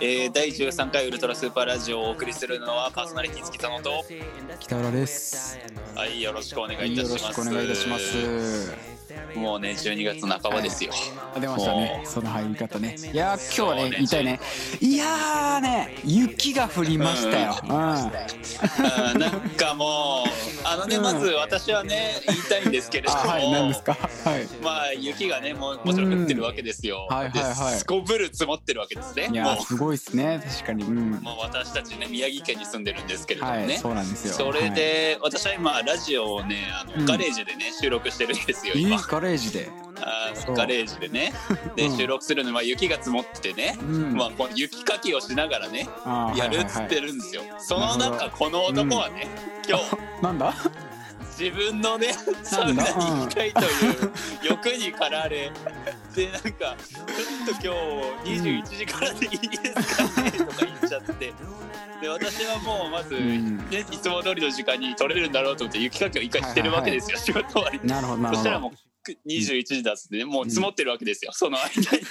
えー、第13回ウルトラスーパーラジオをお送りするのはパーソナリティ月佐野と北浦です。はいよろしくお願いいたよろしますしくお願いいたします。もうね12月半ばですよ、あ出ましたねその入り方ね。いやー今日はねね言いね。いやーね雪が降りましたよ。うん。あーなんかもうあのねうんまず私はね言いたいんですけれども、あはい何ですか？はい。まあ雪がねもうもちろん降ってるわけですよ、うんはいはいはいですこぶる積もってるわけですねいやすごいですね確かに。うんう。もう私たちね宮城県に住んでるんですけれどもね、はいそうなんですよ。それで、私は今ラジオをねあの、うんガレージでね収録してるんですよはい、今いいガレージで？あガレージでね。でうん。収録するのは雪が積もっててね、うん。まあ、この雪かきをしながらねやるっつってるんですよ、その中この男はね、今日。なんだ？自分のね サウナに行きたいという欲に駆られ。でなんかちょっと今日21時からでいいですかねとか言っちゃって。で私はもうまず、うん。ね、いつも通りの時間に取れるんだろうと思って雪かきを一回してるわけですよ、仕事終わりに。なるほどなるほど。そしたらもう21時だっつってねもう積もってるわけですよ、その間に。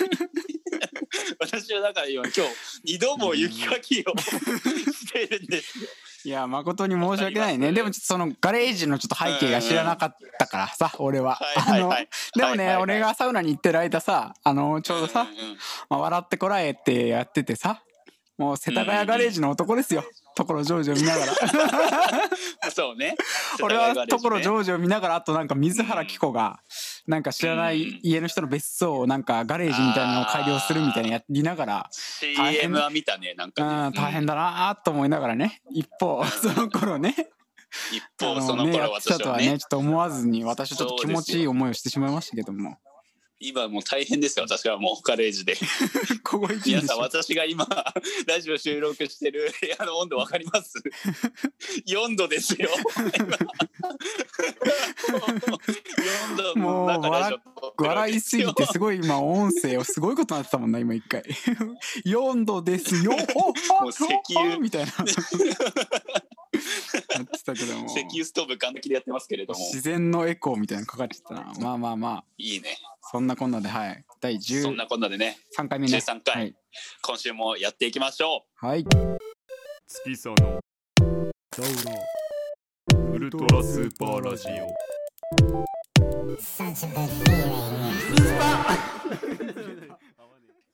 私はだから今今日二度も雪かきをしてるんですよ。いや誠に申し訳ないね。でもちょっとそのガレージのちょっと背景が知らなかったからさ、俺は。でもね、俺がサウナに行ってる間さ、あのちょうどさ、まあ、笑ってこらえってやっててさ、もう世田谷ガレージの男ですよ。所ジョージを見ながら。そうね。俺は所ジョョージを見ながら、あとなんか水原希子が、なんか知らない家の人の別荘をなんかガレージみたいなのを改良するみたいなのやりながら、CM は見たね、なんうか、ん、ね。大変だなーと思いながらね、一方、その頃ね、一あ方、そのね、頃私はねとはね、ちょっと思わずに、私はちょっと気持ちいい思いをしてしまいましたけども。今もう大変ですよ、私はもうガレージで。ここ一皆さん、日私が今、ラジオ収録してる部屋の温度わかります ?4 度ですよ。4度の中ラジオ撮ってるわ笑いすぎてすごい今音声をすごいことになってたもんな今一回。4度ですよ。ほもう石油。みたいななってたけども。石油ストーブ完璧でやってますけれども、自然のエコーみたいなのかかっちゃったな。まあまあまあ。いいね。そんなこんなではい。第13そんなこんなでね、回目ね。13回。今週もやっていきましょう。はい、はい、月佐のウルトラスーパーラジオ。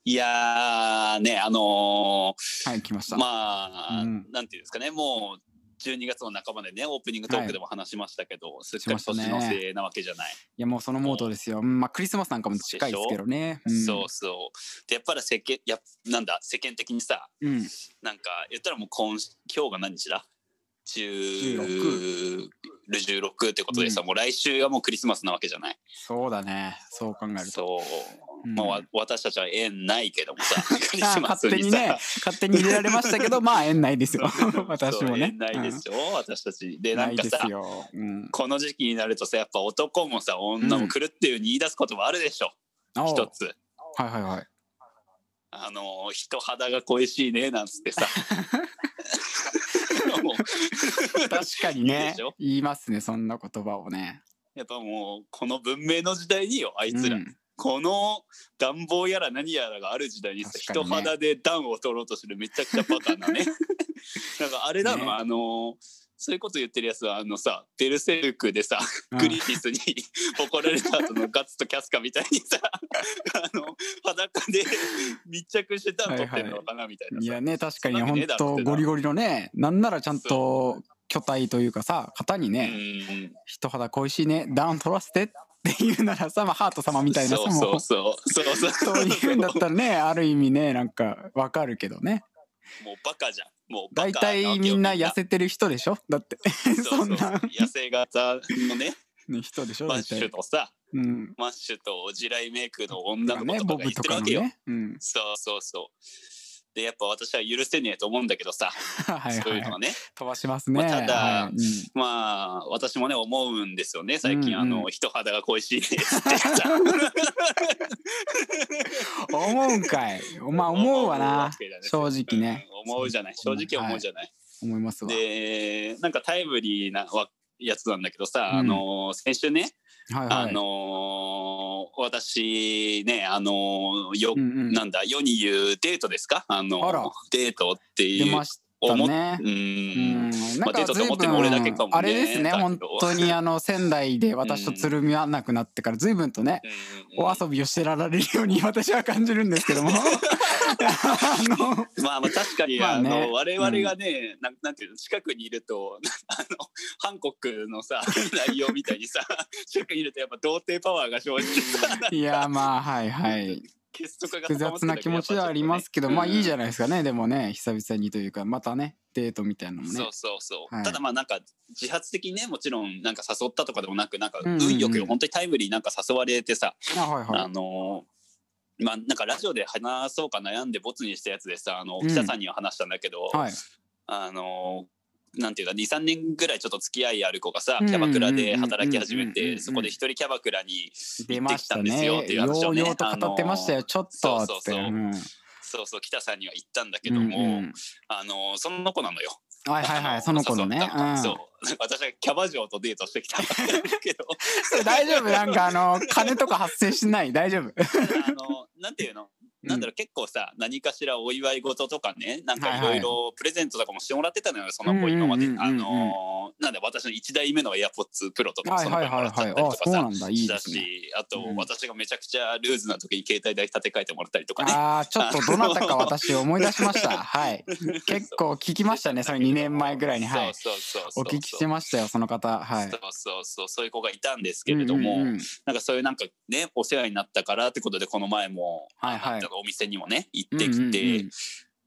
いやーね、あのーはい、来ました、まあ、うん。なんていうんですかね、もう12月の半ばでね、オープニングトークでも話しましたけど、すっかり年のせいなわけじゃない。いやもうそのモードですようんまあクリスマスなんかも近いですけどねうんそうそう。で、やっぱり世間、やっなんだ、世間的にさ、うんなんか言ったらもう今今日が何日だ ?16。16ってことでさ、うん。もう来週がもうクリスマスなわけじゃない。そうだね。そう考えると。そう。うん。まあわ私たちは縁ないけどもさ、クリあスマスにさ。勝手にね。勝手に入れられましたけど まあ縁ないですよ。私もね。縁ないですよ、私たち。に。で、うんなんかさうん、この時期になるとさやっぱ男もさ女も狂っていうに言い出すこともあるでしょ、おう一つ。はいはいはい。あの人肌が恋しいねなんつってさ 確かにね。言いますねそんな言葉をね。やっぱもうこの文明の時代によあいつら、うん。この暖房やら何やらがある時代にさ、人肌で暖を取ろうとするめちゃくちゃバカなね。なんかあれだの、ね。あのそういうこと言ってるやつはあのさベルセルクでさうん。グリフィスに怒られた後のガッツとキャスカみたいにさ あの裸で密着してたの撮ってんのかなみたいなさ。いやね確かに本当ゴリゴリのねなんならちゃんと巨体というかさ型にねうん。人肌恋しいねダウン取らせてっていうならさ、まあ、ハート様みたいなさそうもそう。う。そうそうそう。そういうんだったらねある意味ねなんかわかるけどね。もうバカじゃんもうバ大体みんな痩せてる人でしょ？だって。そ んな。痩せ型のね。ね人でしょ？マッシュとさうん。マッシュと地雷メイクの女の子ねとかが言ってるわけよ、ねうん。そうそうそうでやっぱ私は許せねえと思うんだけどさ、はいそういうのははいね。飛ばしますね。まあただはい。うん。まあ私もね思うんですよね最近、うんうん。あの人肌が恋しいねっつってさ 思うんかい。まあ 思うわなね正直ね、うん。思うじゃない。正直思うじゃない、思いますわ。でなんかタイムリーなわやつなんだけどさ、うん。あの先週ね、はいはい。あの私ねあのよ、うんうん。なんだ世に言うデートですか？あのあら。デートっていう思っねう。うん。ん、なんか随思っても俺だけ分かもねあれですね本当にあの仙台で私とつるみ合わなくなってから随分とねうん。お遊びをしてられるように私は感じるんですけども まあまあ確かに、あまあね。の我々がね、なんなんていうの近くにいると あのハンコックのさ 内容みたいにさ 近くにいるとやっぱ童貞パワーが生じてさいやまあはいはい。結束が複雑な気持ちではありますけどまあいいじゃないですかねでもね久々にというかまたねデートみたいなのもね。そうそうそう、はい。ただまあなんか自発的にねもちろんなんか誘ったとかでもなくなんかうんうんうん。運よく本当にタイムリーになんか誘われてさ、あはいはあのまあなんかラジオで話そうか悩んでボツにしたやつでさあのうん。北さんには話したんだけど、いはい。あのなんていうか23年ぐらいちょっと付き合いある子がさうんキャバクラで働き始めうんうんうんうんうん。てそこで一人キャバクラに行ってきたんですよっていう話をねようようと語ってましたよ。ちょっとそうそうそうう。ん。そうそう北さんには行ったんだけども、うんうん。あのその子なのよ。はいはいはい その子のね。そう。私はキャバ嬢とデートしてきたんだけど。大丈夫？なんかあの金とか発生しない？大丈夫？あのなんていうの？なんだろう結構さ何かしらお祝い事とかねなんかいろいろプレゼントとかもしてもらってたのよその子今まで。あのなんだ私の1台目の AirPods Pro とかはいその子にもらっちゃったりとかさあそうなんだ。いいししあとうん。私がめちゃくちゃルーズな時に携帯代立て替えてもらったりとかね。ああちょっとどなたか私思い出しました。はい。結構聞きましたねそれ 2年前ぐらいに。はい。そうそうそうそう。お聞きしてましたよその方。はい。そうそうそう。そういう子がいたんですけれども、なんかそういうなんかねお世話になったからってことでこの前も、はいはいお店にもね行ってきて、うんうんうん。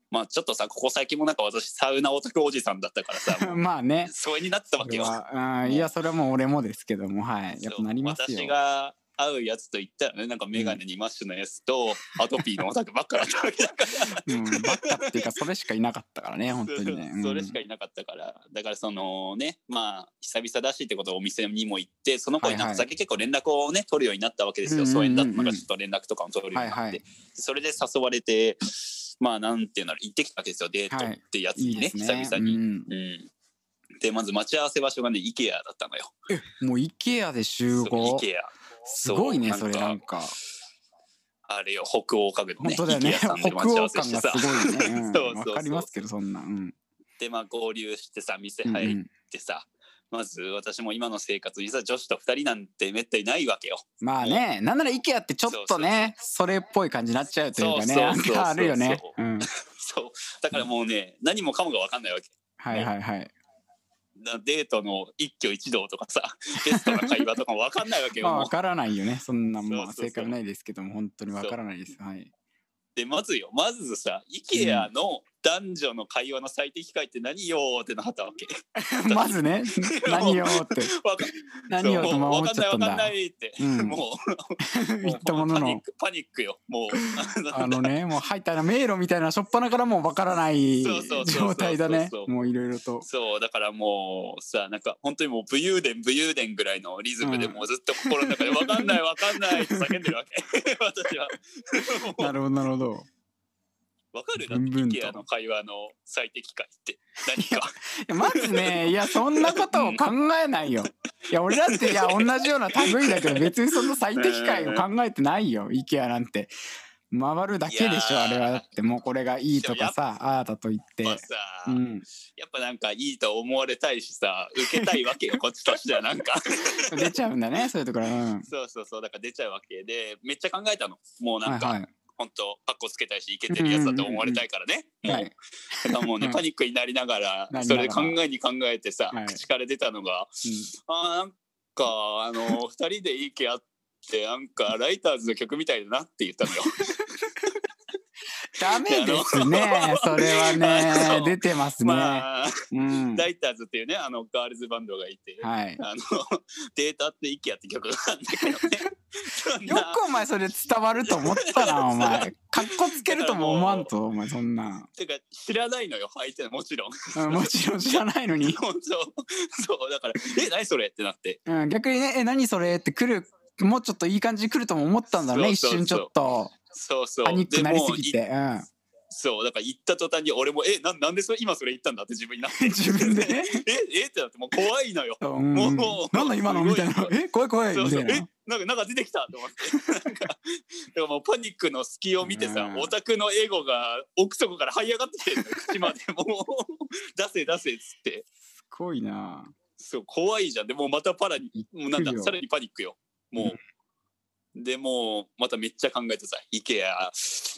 まあちょっとさここ最近もなんか私サウナオタクおじさんだったからさ まあね。疎遠になってたわそれけよ。いやそれはもう俺もですけどもはい。やっぱなりますよ。私が会うやつと言ったらね。なんか眼鏡にマッシュなやつと、アトピーのオタクばっかだったわけだから。うんばっかっていうかそれしかいなかったからね本当にね。うん。それしかいなかったから。だからそのねまあ久々だしってことでお店にも行ってその子になんはいはい。か先結構連絡をね取るようになったわけですよ。疎遠だったのがちょっと連絡とかも取るようになって、はいはい。それで誘われてまあなんていうの行ってきたわけですよ。デートってやつにね,、いい。ですね。久々に。うん。うん。でまず待ち合わせ場所がね IKEA だったのよ。もう IKEA で集合？IKEA すごいねそれなんか。あれよ北欧家具のね本当だよね。北欧感がすごいね。うん。そうそうそう。わかりますけどそんな。うん。でまあ合流してさ店入っんてさ、まず私も今の生活にさ女子と2人なんてめったにないわけよ。まあねなんなら IKEA ってちょっとねそれっぽい感じになっちゃうというかねなんかあるよね。うん。そう。だからもうね何もかもが分かんないわけ。はいはいはい。だデートの一挙一動とかさ ベストな会話とかも分かんないわけよ。まあわからないよね。そんなまあ正解はないですけども本当にわからないです。はい。でまずよ。まずさ IKEA の男女の会話の最適解って何よーってなったわけ。ま まずね 何よって。わか何よとまあ思っもう分かんちゃったんだ。ない分かんないって、うん。もう言ったものの。パニックパニックよもう。あのねもう入ったら迷路みたいな初っ端からもうわからない状態だね。もう。いろいろと。そうだからもうさなんか本当にもう武勇伝武勇伝ぐらいのリズムでうん。もうずっと心の中で「分かんない分かんない」って叫んでるわけ。私は。なるほどなるほど分かる？だってブンブンと IKEA の会話の最適解って。何か。まずね。いやそんなことを考えないよ。いや俺だっていや同じような類だけど別にその最適解を考えてないよ。IKEA なんて。回るだけでしょあれは。だってもうこれがいいとかさああだと言って。まあさ、うん。やっぱなんかいいと思われたいしさ受けたいわけよ こっちとしてはなんか。出ちゃうんだねそういうところ。うん。そうそうそうだから出ちゃうわけでめっちゃ考えたの。もうなんか、はいはい本当カッコつけたいしイケてるやつだと思われたいからね、もう、はいもうねうんパニックになりながら それ考えに考えてさ、はい。口から出たのがあーなんかあの二人でいい気あってなんかライターズの曲みたいだなって言ったのよ。ダメですねそれはね出てますね、まあうんライターズっていうねあのガールズバンドがいて、はいあのデータってイケアって曲なんだけどね。よくお前それ伝わると思ったなお前かっこつけるとも思わんとお前そんな、てか知らないのよ相手はもちろん。うん、もちろん知らないのに、本当そうだから「え何それ?」ってなって。うん、逆にね「え何それ?」って来るもうちょっといい感じに来るとも思ったんだねそうそうそう一瞬ちょっとそうそう。パニックになりすぎでもて、うん、いそうだから言った途端に俺も「えななんでそれ今それ言ったんだ?」って自分になって 自分で？ね ええ？ってなってもう怖いのよ。うんもうなんだ今の？みたいなすごい「え？怖い怖い」そうそう。みたいな。なんかなんか出てきたと思って。なんかだからもうパニックの隙を見てさ、うん。オタクのエゴが奥底から這い上がってきてる口までもう出せ出せっつって。すごいな。そう怖いじゃん。でもうまたパラにもうなんださらにパニックよ。もう、でもうまためっちゃ考えてさ IKEA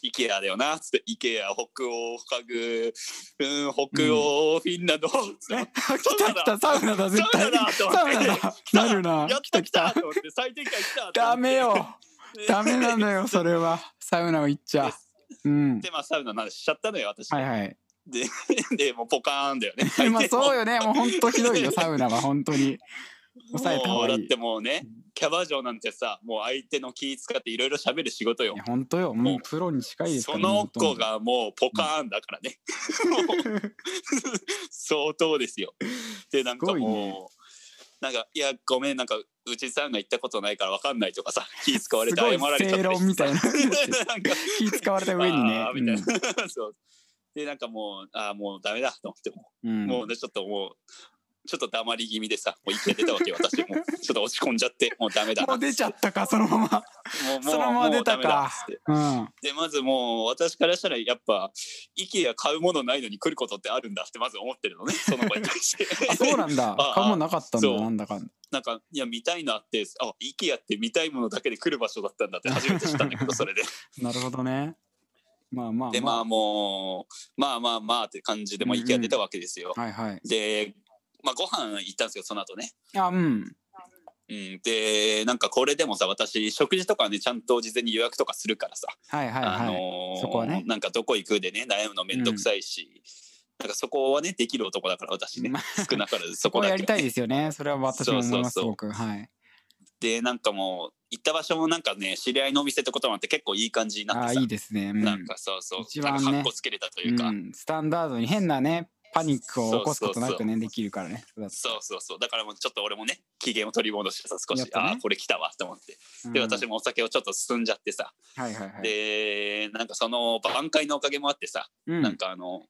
IKEA だよなっつって IKEA 北欧家具うん北欧フィンランド。っつって来た来たサウナだ絶対。サウナだ なるな。やっ来た来たた来た。と思って。最適解来たダメよ。ダメなのよ それは。サウナを行っちゃ。うん。でまあサウナの話しちゃったのよ私、はいはい。で でもうポカーンだよね。まあそうよね。もうほんとひどいよサウナは本当に。抑えた方がいい。もうだってもうねキャバ嬢なんてさもう相手の気使っていろいろ喋る仕事よ。本当よ。もうプロに近いですからその子がもうポカーンだからね、もう相当ですよ。でなんかもう、ねなんかいやごめんなんか内さんが言ったことないから分かんないとかさ気使われて謝られちゃったみたいな。気使われた上にね。みたいな、そう。でなんかもうあーもうダメだと思ってもうん。もうねちょっともうちょっと黙り気味でさもう一回出たわけよ私も。ちょっと落ち込んじゃってもうダメだ。もう出ちゃったかそのまま。もうそのまま出たか。もうん。でまずもう私からしたらやっぱ IKEA 買うものないのに来ることってあるんだってまず思ってるのねその子に対して。あそうなんだ。ああ買うもんなかったんだなんだかんだ。なんかいや見たいなってあ IKEA って見たいものだけで来る場所だったんだって初めて知ったんだけど それで。なるほどね。まあまあでまあもうまあまあまあって感じでもう IKEA 出たわけですよ、はいはい。でまあご飯行ったんですよその後ね。あうん。うん、でなんかこれでもさ私食事とかねちゃんと事前に予約とかするからさ、はいはいあはい。のーそこはね。なんかどこ行くでね悩むのめんどくさいし、なんかそこはねできる男だから私ねまあ少なからずそ そここだけはね。はやりたいですよね。それは私も思いますすごくはい。でなんかもう行った場所もなんかね知り合いのお店ってこともあって結構いい感じになってさ。あいいですね。うん。なんかそうそう。一番ね。かっこつけれたというか、うん。スタンダードに変なねパニックを起こすことなくねできるからね。そうそうそう。だからもうちょっと俺もね機嫌を取り戻してさ少し、ね。ああこれ来たわと思って。でうん。私もお酒をちょっと進んじゃってさ、はいはいはい。でなんかその挽回のおかげもあってさ、うん。なんかあの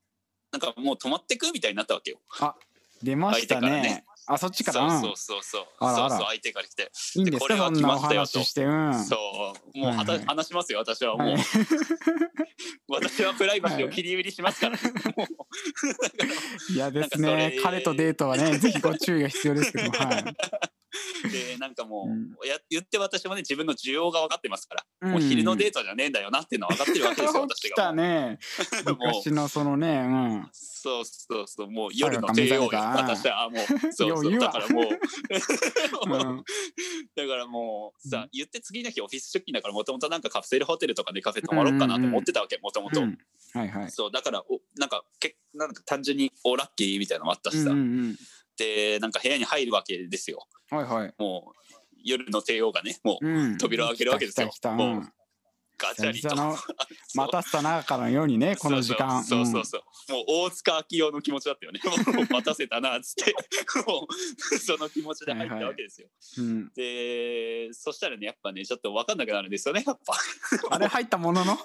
なんかもう止まってくみたいになったわけよ。あ出ましたね。ねあそっちからうんそうそうそうそう。あらあら。そう相手から来て、いいんですこれはかそんなお話して。うん。そう。もうはた、話しますよ私は。もう、は い私はプライバシーを切り売りしますから、もう。嫌ですね。れ。彼とデートはねぜひご注意が必要ですけどはい でなんかもう、うん。や言って私もね自分の需要が分かってますから、うん。もう昼のデートじゃねえんだよなっていうのは分かってるわけですよ 私来が。たね。昔のそのねうん。そうそうそうもう夜の帝王よ。私はもうそうそうだからもう。うん。だからもうさ、言って次の日オフィス出勤だからもともとなんかカプセルホテルとかでカフェ泊まろうかなと思ってたわけもともとうん。はいはい。そうだからおなんかけなんか単純におラッキーみたいなのもあったしさ、うんうんうんでなんか部屋に入るわけですよ。はいはい。もう夜の帝王がねもううん。扉を開けるわけですよ。もううんガチャリと。ま たした中のようにねこの時間。そうそうそう。もう大塚明夫の気持ちだったよね。もう待たせたなっつって。もうその気持ちで入ったわけですよ、うんうん。でそしたらねやっぱねちょっと分かんなくなるんですよねやっぱ。あれ入ったものの？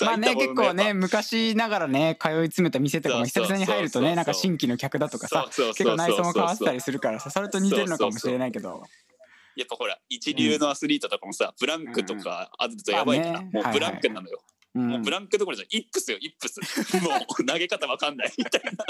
まあね結構ね昔ながらね通い詰めた店とかも久々に入るとねなんか新規の客だとかさ結構内装も変わってたりするからさそれと似てるのかもしれないけどやっぱほら一流のアスリートとかもさ、ブランクとかあるとやばいから、もうブランクなのよ、うん。もうブランクどころじゃイップスよイップス。もう投げ方わかんない。みたいな。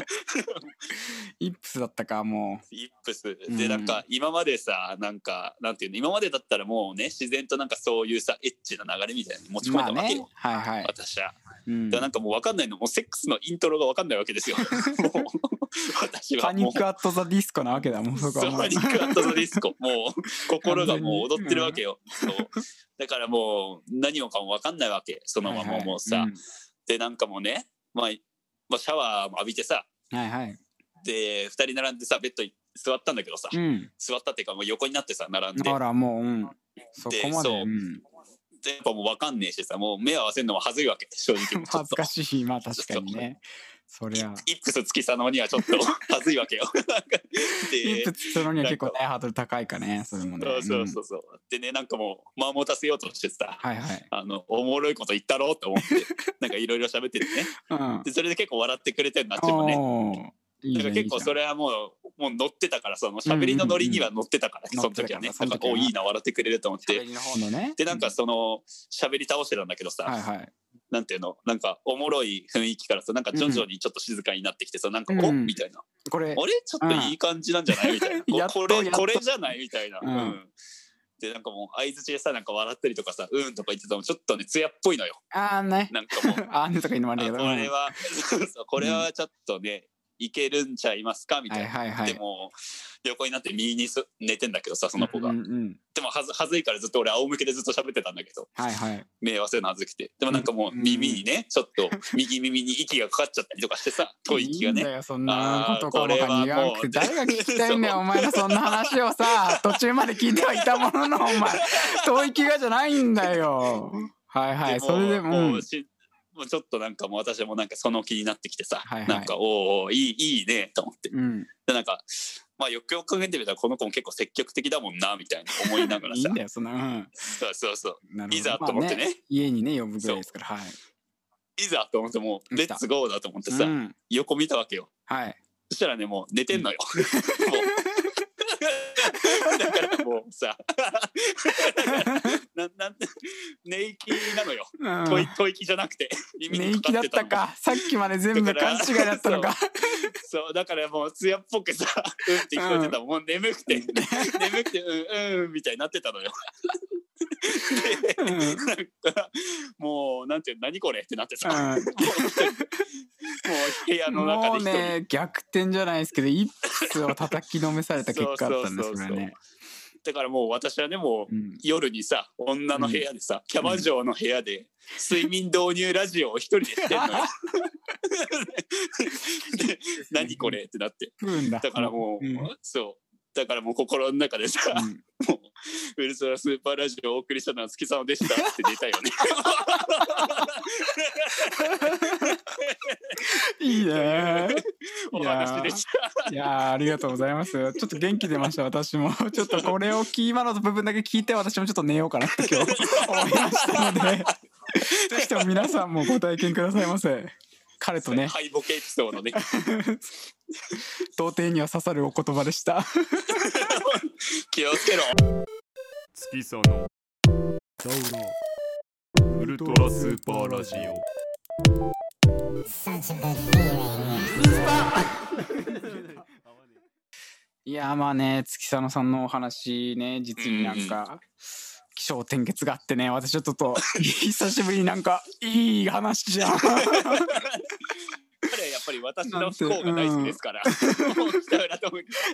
イップスだったかもイップス。うん。でなんか今までさなんかなんていうの今までだったらもうね自然となんかそういうさエッチな流れみたいなの持ち込めうまあねたわけよ、はいはい。私は。うん。だからなんかもう分かんないの。もうセックスのイントロが分かんないわけですよ。もう。私はパニックアットザディスコなわけだもうそこはパニックアットザディスコ。もう心がもう踊ってるわけよ、そうだからもう何もかも分かんないわけ。そのままもうさ、はいでなんかもうね、まあ、まあシャワーも浴びてさ。はいはい。で2人並んでさベッドに座ったんだけどさ、うん。座ったっていうかもう横になってさ並んで。あらもううん。そこまでそう。うん。でやっぱもう分かんねえしさもう目合わせるのも恥ずいわけ正直 恥ずとかしいまあ確かにねそりゃ。イップス付きさのにはちょっと 恥ずいわけよ。イップスするのには結構ねハードル高いかねそれもね。そうそうそうそう、でねなんかもう間持たせようとしてさはいはい。あのおもろいこと言ったろうって思って なんかいろいろ喋っててね。うん。でそれで結構笑ってくれてるのあっちもね。だから結構それれはもうもう乗ってたからその喋りのノリには乗ってたから、うんうんうんその時はね。なんかおいいな笑ってくれると思って。でなんかその喋り倒してたんだけどさ、はいはいなんていうの？なんかおもろい雰囲気からさなんか徐々にちょっと静かになってきてさ、なんか、うん。おみたいな。これあれ？ちょっといい感じなんじゃない？みたいな。これこれじゃない？みたいな、ううん。んでなんかもう相づちでさなんか笑ったりとかさ「うん」とか言ってたのちょっとね艶っぽいのよ。あーね。なんかもう。あーねとか言うのもああるけど。これはそうそうこれはちょっとね、いけるんちゃいますか？みたいな、はいはいはい。でも横になって右にす寝てんだけどさその子が、うんうんうん。でもはずはずいからずっと俺仰向けでずっと喋ってたんだけど。はいはい。目合わせるのはずくて。でもなんかもう耳にねちょっと右耳に息がかかっちゃったりとかしてさ 吐息がね。いいんだよそんなことこれは細かに言わんく誰が聞きたいんだよお前のそんな話をさ 途中まで聞いてはいたもののお前吐息がじゃないんだよ。はいはい。でそれでももううしもうちょっとなんかもう私もなんかその気になってきてさ、はいはい。なんかおーおーいいいいねと思って。うん。でなんかまあよくよく考えてみたらこの子も結構積極的だもんなみたいな思いながらさ。いいんだよそんなうん。そうそうそう。いざと思ってね。まあ家にね呼ぶぐらいですからはい。いざと思ってもうレッツゴーだと思ってさ、うん。横見たわけよ。はい。そしたらねもう寝てんのよ。もう。だからもうさななん寝息なのよ。うん。吐吐息じゃなくて寝息だったか。さっきまで全部勘違いだったのかそうだからもう艶っぽくさ「うん」って聞こえてた、もう眠くて。眠くて「うんうん」みたいになってたのよ。でうん。なんかもうなんていうの何これってなってさ、うん。もう部屋の中もうで一人、ね逆転じゃないですけどイップスを叩きのめされた結果だったんですそうそうそうそうそれはねだからもう私はねもううん。夜にさ女の部屋でさ、キャバ嬢の部屋で睡眠導入ラジオを一人でしてんのよ。で何これってなって。だ。だからもう、うん。そうだからもう心の中でさ、うん。もうウルトラスーパーラジオをお送りしたのは月様でしたって出たよね。いいね。お話でした。いやーありがとうございます。ちょっと元気出ました私も。ちょっとこれをキーマの部分だけ聞いて私もちょっと寝ようかなって今日思いましたので。ぜひとも皆さんもご体験くださいませ彼とね。敗北エピソードね。童貞には刺さるお言葉でした。気をつけろ。月そのウルトラスーパーラジオ。いやーまあね月佐野さんのお話ね実になんか気象転結があってね私ちょっと 久しぶりになんかいい話じゃん。彼はやっぱり私の不幸が大好きですから。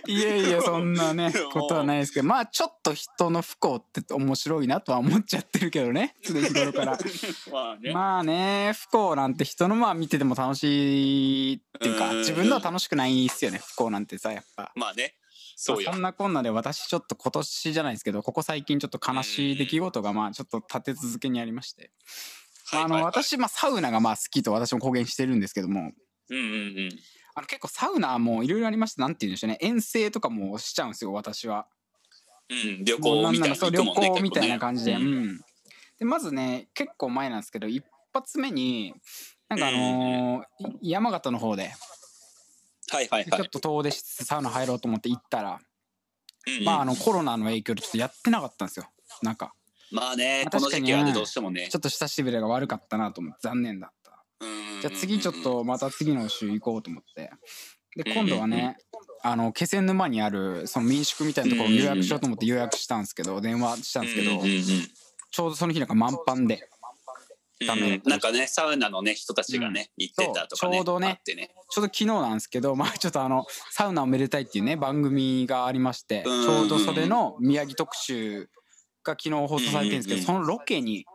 いやいやそんなね ことはないですけどまあちょっと人の不幸って面白いなとは思っちゃってるけどね常日頃から。まあね。まあね不幸なんて人のまあ見てても楽しいっていうかうん。自分のは楽しくないっすよね不幸なんてさやっぱ。まあね。そうよまあそ。んなこんなで私ちょっと今年じゃないですけどここ最近ちょっと悲しい出来事がまあちょっと立て続けにありまして、あの私まあサウナがまあ好きと私も公言してるんですけども。うんうんうん。あの結構サウナもいろいろありましてなんて言うんでしょうね。遠征とかもしちゃうんですよ私は。うん、旅行みたいならそう旅行みたいな感じで、うん。でまずね結構前なんですけど一発目になんかあのーい山形の方ではいはいはい。ちょっ。と遠出してサウナ入ろうと思って行ったら、うんうん。まああのコロナの影響でちょっとやってなかったんですよ。なんか。まあね、まあこの確かに時期はね、どうしてもね。ち。ょっと親しびれが悪かったなと思って残念だった。じゃあ次ちょっとまた次の週行こうと思って。で今度はねあの気仙沼にあるその民宿みたいなところを予約しようと思って予約したんですけど電話したんですけどちょうどその日なんか満帆でダメうんなんかね、サウナのね、人たちがね、行ってたとかね。ちょうどねあってね。ちょうど昨日なんですけど、まあちょっとあの、サウナをめでたいっていうね、番組がありまして、ちうんょうどそれの宮城特集が昨日放送されてるんですけど、うんそのロケに、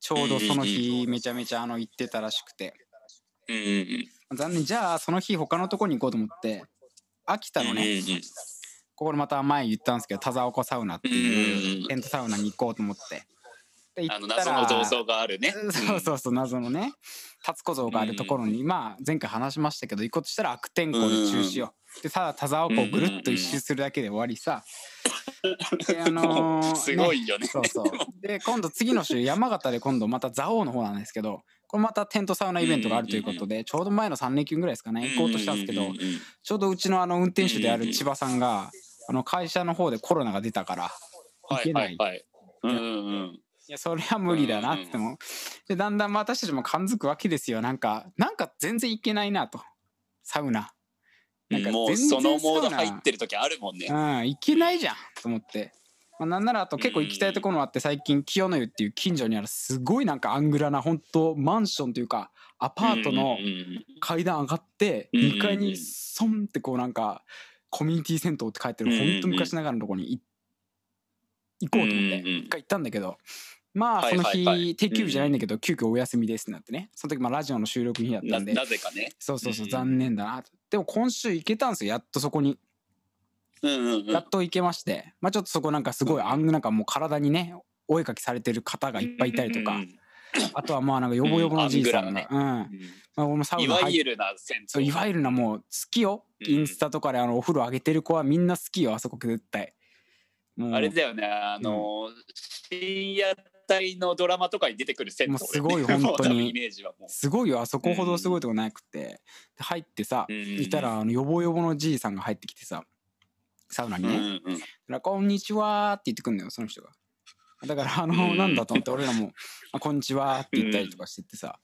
ちょうどその日めちゃめちゃあの行ってたらしくて、うんうんうん。残念、じゃあその日他のとこに行こうと思って、秋田のね、うんうんうんここでまた前言ったんですけど、田沢湖サウナってうんうんいううんテントサウナに行こうと思って。あのったら謎の銅像があるね。そうそうそう謎のね達子像があるところに、まあ前回話しましたけど行こうとしたら悪天候で中止よ、でただ田沢湖をぐるっと一周するだけで終わりさ、であのー すごいよね。そうそう。で今度次の週山形で今度また蔵王の方なんですけどこれまたテントサウナイベントがあるということでちょうど前の3連休ぐらいですかね行こうとしたんですけどちょうどうちのあの運転手である千葉さんがあの会社の方でコロナが出たから行けない。はい。はいはいうんうんうんいやそれは無理だなって思う。でだんだんまあ私たちも感づくわけですよ。なんかなんか全然いけないなと。サウナ。なんかもう全然そのモード入ってる時あるもんね。うんいけないじゃんと思って。まあ、なんならあと結構行きたいところもあって最近清の湯っていう近所にあるすごいなんかアングラな本当マンションというかアパートの階段上がってうん2階にソンってこうなんかコミュニティ銭湯って書いてるうん本当昔ながらのとこにい行こうと思って一回行ったんだけどまあはいその日定休日じゃないんだけど急遽お休みですってなってね。その時まあラジオの収録日だったで。なぜかね。そうそうそううん残念だな。とでも今週行けたんですよ。やっとそこに。うんうんうん。やっと行けまして。まあちょっとそこなんかすごいあんなんかもう体にねお絵かきされてる方がいっぱいいたりとか。うんあとはまあなんかヨボヨボのじいさんが。うん。まあ俺もサウいナ入っわゆるな銭湯。いわゆるなもう好きようん。インスタとかであのお風呂上げてる子はみんな好きよあそこ絶対あれだよね、あの、深夜帯のドラマとかに出てくる銭湯、もうすごい本当に。イメージはもう。すごいよあそこほどすごいとこなくて。で入ってさうん。いたらあのヨボヨボのじいさんが入ってきてさサウナにね。うんうんだからこんにちは」って言ってくんのよその人が。だからあの、うん。なんだと思って俺らも「あこんにちは」って言ったりとかしてってさ。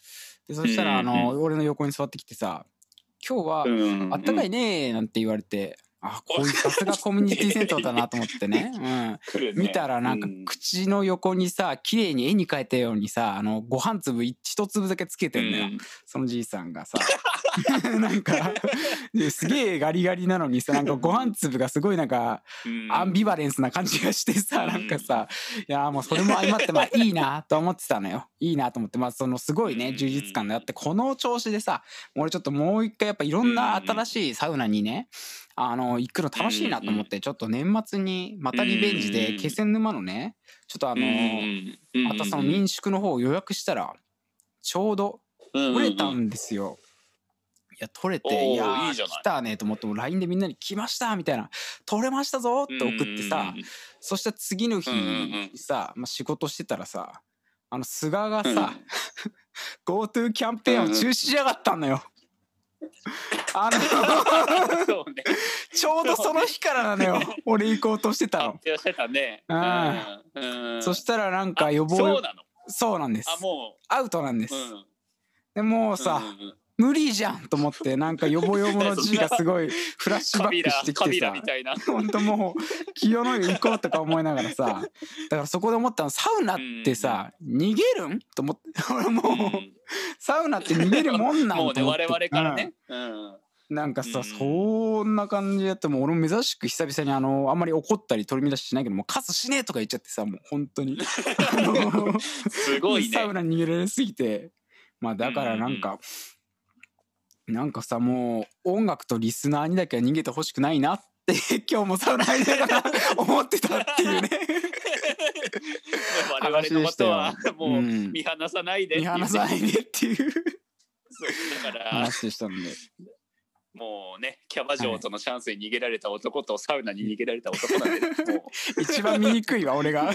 でそしたらあうんの俺の横に座ってきてさ「今日はうんうんあったかいね」なんて言われてあこういうさすがコミュニティ銭湯だなと思ってね。うん。ね。見たらなんかう口の横にさ綺麗に絵に描いたようにさあのご飯粒一粒だけつけてんだよ、うん。そのじいさんがさ。なんかですげえガリガリなのにさなんかご飯粒がすごいなんかうん。アンビバレンスな感じがしてさうん。なんかさいやもうそれも相まってまあいいなと思ってたのよ。いいなと思って。まあそのすごいねうん。充実感であってこの調子でさ俺ちょっともう一回やっぱいろんな新しいサウナにねあの行くの楽しいなと思ってちょっと年末にまたリベンジで気仙沼のねちょっとあのうんまたその民宿の方を予約したらちょうど取れたんですよ。いや取れていや来たねと思っても LINE でみんなに「来ました!」みたいな「取れましたぞ!」って送ってさうんそしたら次の日さ、まあ、仕事してたらさあの菅がさ、GoTo キャンペーンを中止しやがったのよ。あの そうね。ちょうどその日からなのよ。俺行こうとしてたの。発。表してたね。あうん。うん。そしたらなんあか予防そうなの？そうなんです。あもアウトなんです。ううん。でもうさ、うんうんうん。無理じゃんと思ってなんかヨボヨボの字がすごい フラッシュバックしてきてさ。ラみたいな。ほんともう清の湯行こうとか思いながらさ だからそこで思ったのサウナってさ逃げるん？と思って。俺もううん。サウナって逃げるもんなん？もうねと思って。我々からね。うん。うんなんかさ、うん。そんな感じやってもう俺も珍しく久々にあのあんまり怒ったり取り乱ししないけどもうカスしねえとか言っちゃってさもう本当に。すごいね。サウナ逃げられすぎて。まあだからなんか、なんかさもう音楽とリスナーにだけは逃げてほしくないなって 今日もサウナ入りながら 思ってたっていうね。我々のことはもううん。見放さないで見放さないでっていう。そうだから話でしたのでもうねキャバ嬢とのチャンスに逃げられた男とサウナに逃げられた男なんでも 一番醜いわ俺が。う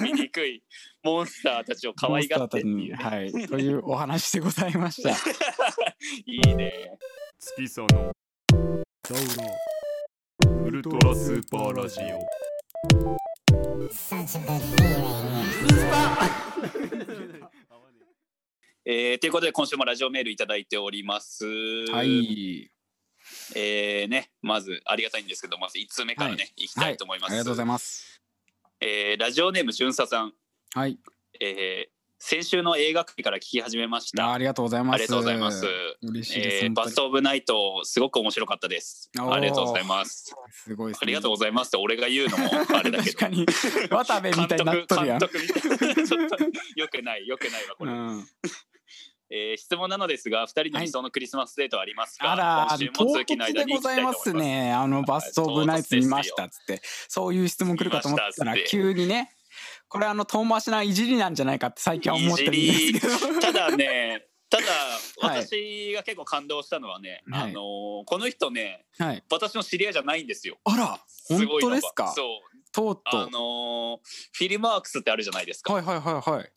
醜い。モンスターたちを可愛がってっていう。ね、はい。というお話でございました。いいね。月佐のダウロウルトラスーパーラジオ。Such a good feeling. えー、ということで今週もラジオメールいただいております。はいえー、ねまずありがたいんですけどまず1通目からね、はい。い、きたいと思います、ありがとうございます。えーラジオネームじゅんささん、はい。えー先週の映画界から聞き始めました。あありがとうございます。ありがとうございます。嬉しいです、えーバストオブナイトすごく面白かったです。ありがとうございます。すごいね、ありがとうございますって俺が言うのもあれだけど。確かに。渡部みたいになっとるやん。ちょっとよくないよくないわこれ、うん、えー質問なのですが2人の理想のクリスマスデートはありますか、あら今週唐突でございますすねあのバスト・オブ・ナイツ見ましたっつって。そういう質問来るかと思ったら急にね。これあの遠回しないじりなんじゃないかって最近は思ってるんですけど。ただねただはい。私が結構感動したのはね、はい。あのーこの人ねはい。私の知り合いじゃないんですよ。あら本当ですか？そう。とうとあのーフィルマークスってあるじゃないですか、はいはいはいはい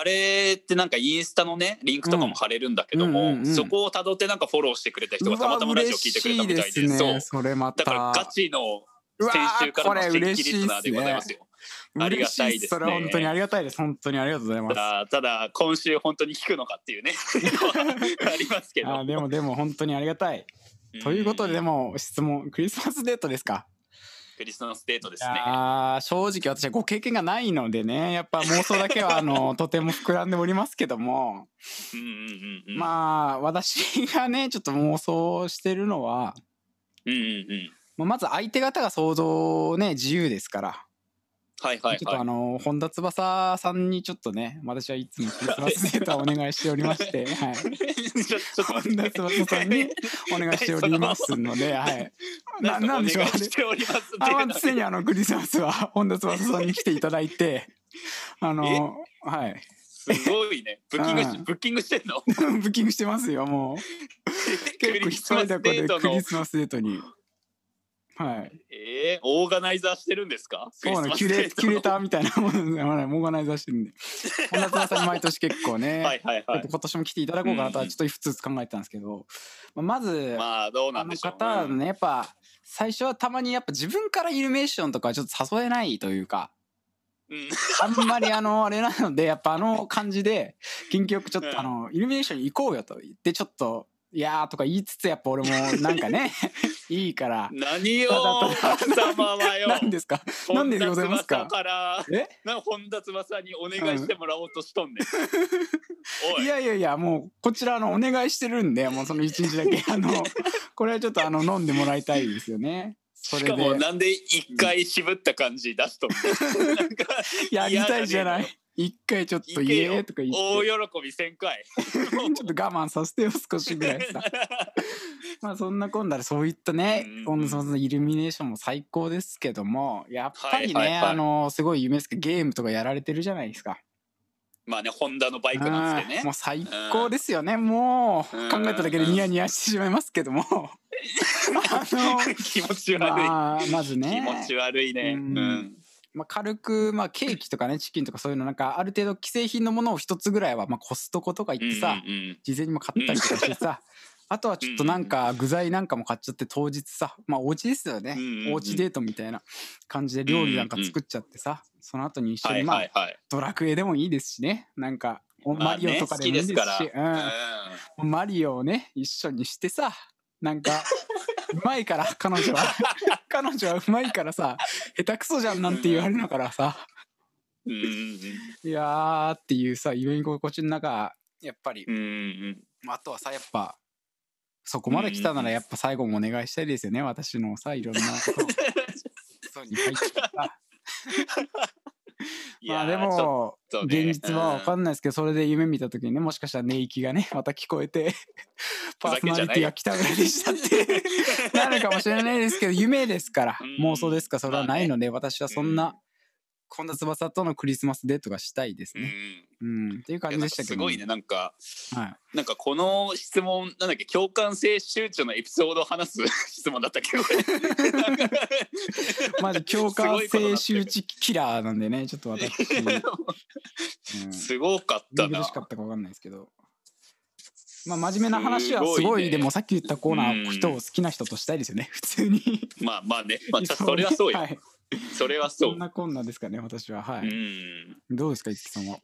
あれってなんかインスタのねリンクとかも貼れるんだけども、うんうんうんうん。そこをたどってなんかフォローしてくれた人がたまたまラジオ聞いてくれたみたいでいですそう。ねそれまた。だからガチの先週からのこれ新規嬉しいっリスナーでございますよ。ありがたいですね。それは本当にありがたいです。本当にありがとうございます。ただ今週本当に聞くのかっていうね。ありますけど。あでもでも本当にありがたい。ということででもも質問クリスマスデートですか？クリスマスデートですいね。やー正直私はご経験がないのでねやっぱ妄想だけはあの とても膨らんでおりますけども、うんうんうんうん。まあ私がねちょっと妄想してるのは、うんうんうん。まあまず相手方が想像ね自由ですから、はいはいちょっとあはい。の本田翼さんにちょっとね私はいつもクリスマスデートをお願いしておりまし て、本田翼さんにお願いしておりますので、はい、なんでしょうあ常にあのクリスマスは本田翼さんに来ていただいて あのはい。すごいね。ブッキングしうん。ブッキングしてんの？ブッキングしてますよもう。ク結構一人だこでクリスマスデートにはい。えー、オーガナイザーしてるんですか？そうなのキュレキュレーターみたいなものではいオーガナイザーしてるんで。本田翼に毎年結構ね、はいはいはい。今年も来ていただこうかなとはちょっとふつふつ考えてたんですけど、まあ、まず、まあどうなんでしょう、方はねやっぱ最初はたまにやっぱ自分からイルミネーションとかはちょっと誘えないというか。うん。あんまりあのあれなのでやっぱあの感じで 元気よくちょっうんとあのイルミネーションに行こうよと言ってちょっと「いやー」とか言いつつやっぱ俺もなんかね いいから。何よただただ貴様はよ。何ですか？何でございますか？からえ？な本田翼にお願いしてもらおうとしとんねん。おい。いやいやいやもうこちらあのお願いしてるんでもうその一日だけ あのこれはちょっとあの飲んでもらいたいですよね。それしかもでなんで一回渋った感じ出しとんの なんかやりたいじゃない一回ちょっと「イエー」とか言って大喜びせんかい。ちょっと我慢させてよ少しぐらいさ まあそんなこんなでそういったねうんそのイルミネーションも最高ですけどもやっぱりね、はいはいはいあのすごい夢ですけどゲームとかやられてるじゃないですか。まあねホンダのバイクなんですけどねうんもう。最高ですよね、もううん考えただけでニヤニヤしてしまいますけどもあの 気持ち悪い。まあまず気ね持ち悪いね。ううんん。まあ、軽く、まあ、ケーキとかねチキンとかそういうのなんかある程度既製品のものを一つぐらいは、まあ、コストコとか行ってさ、うんうんうん。事前にも買ったりとかしてさ、あとはちょっとなんか具材なんかも買っちゃって当日さまあお家ですよね、うんうんうん。お家デートみたいな感じで料理なんか作っちゃってさ、その後に一緒はいにまあ、はい。はい。ドラクエでもいいですしね。なんかマリオとかでもいいですし、ね好きですうん、マリオをね一緒にしてさなんか うまいから彼女は彼女はうまいからさ下手くそじゃんなんて言われるのからさ。いやーっていうさ夢見心地の中やっぱり、あとはさやっぱそこまで来たならやっぱ最後もお願いしたいですよね私のさいろんなことを。そうに入ってさい まあでも現実は分かんないですけどそれで夢見た時にねもしかしたら寝息がねまた聞こえてパーソナリティが北村でしたって。なるかもしれないですけど夢ですからうん。妄想ですか？らそれはないので私はそんな本田翼とのクリスマスデートがしたいですうん。ね。うん。っていう感じでしたけどすごいね。なんかはい。なんかこの質問なんだっけ共感性周知のエピソードを話す 質問だったっけ？こ れなんかマジ共感性周知キラーなんでねちょっと私、うん、すごかったな。嬉しかったか分かんないですけど。まあ真面目な話はすごいね。でもさっき言ったコーナー人を好きな人としたいですよね普通に。まあまあね、まあ、それはそうよ、はい、それはそそんなこんなですかね私は。はい、うん。どうですか五木さんは？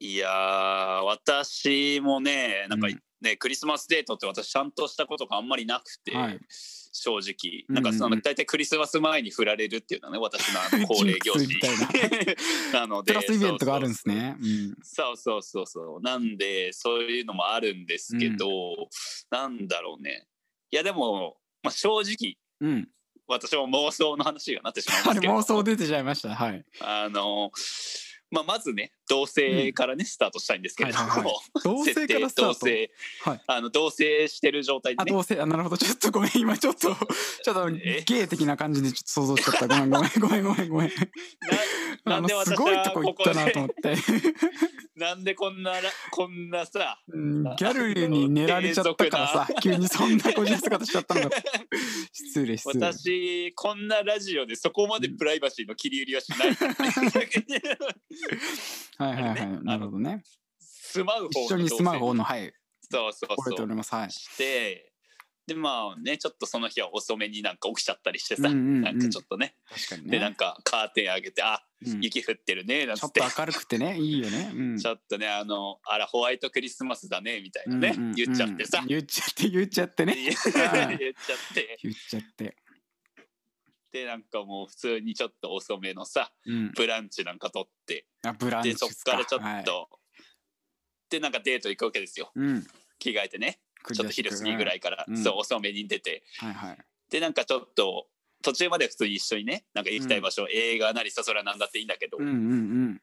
いやー私もねなんかうん。ね、クリスマスデートって私ちゃんとしたことがあんまりなくて、はい。正直。うんうんうん。なんかその大体クリスマス前に振られるっていうのはね私のあの恒例行事。な。のでプラスイベントがあるんですね。うん。そうそうそう。そうなんでそういうのもあるんですけど、なんだろうね。いやでも、まあ、正直うん。私も妄想の話がなってしまいますけど。妄想出てちゃいました。はい。あのまあ、まずね同棲からね、スタートしたいんですけれども、はいはい 同設定棲からスタート？同棲。はい。あの同棲してる状態でね。あ同棲。あなるほど。ちょっとごめん。今ちょっと ちょっとえゲイ的な感じでちょっと想像しちゃった。ごめんごめんごめんごめんごめんなんです私ごいとはこ行ったなと思って。なんでこんならこんなさうんギャルに寝られちゃったからさ急にそんな個人姿しちゃったのが 失礼失礼。私こんなラジオでそこまでプライバシーの切り売りはしない。はいはいはい、なるほどね。住まう方一緒に住まう方のはい。はいそうそう。覚えてそうおります。はい。してでまあねちょっとその日は遅めになんか起きちゃったりしてさ、うんうんうん。なんかちょっとね。確かにね。でなんかカーテン上げてあうん。雪降ってるねなんちょっと明るくてねいいよね、うん、ちょっとねあのあらホワイトクリスマスだねみたいなね、うんうんうん。言っちゃってさ、言っちゃって言っちゃってね。言っちゃって。言っちゃって。でなんかもう普通にちょっと遅めのさうん。ブランチなんか取って。あブランチでそっからちょっと、はい。でなんかデート行くわけですよ。うん。着替えてねちょっと昼過ぎぐらいから、うん。そう遅めに出て。はいはい。でなんかちょっと途中まで普通に一緒にねなんか行きたい場所、映画なりさそれはなんだっていいんだけど、うんうんうん。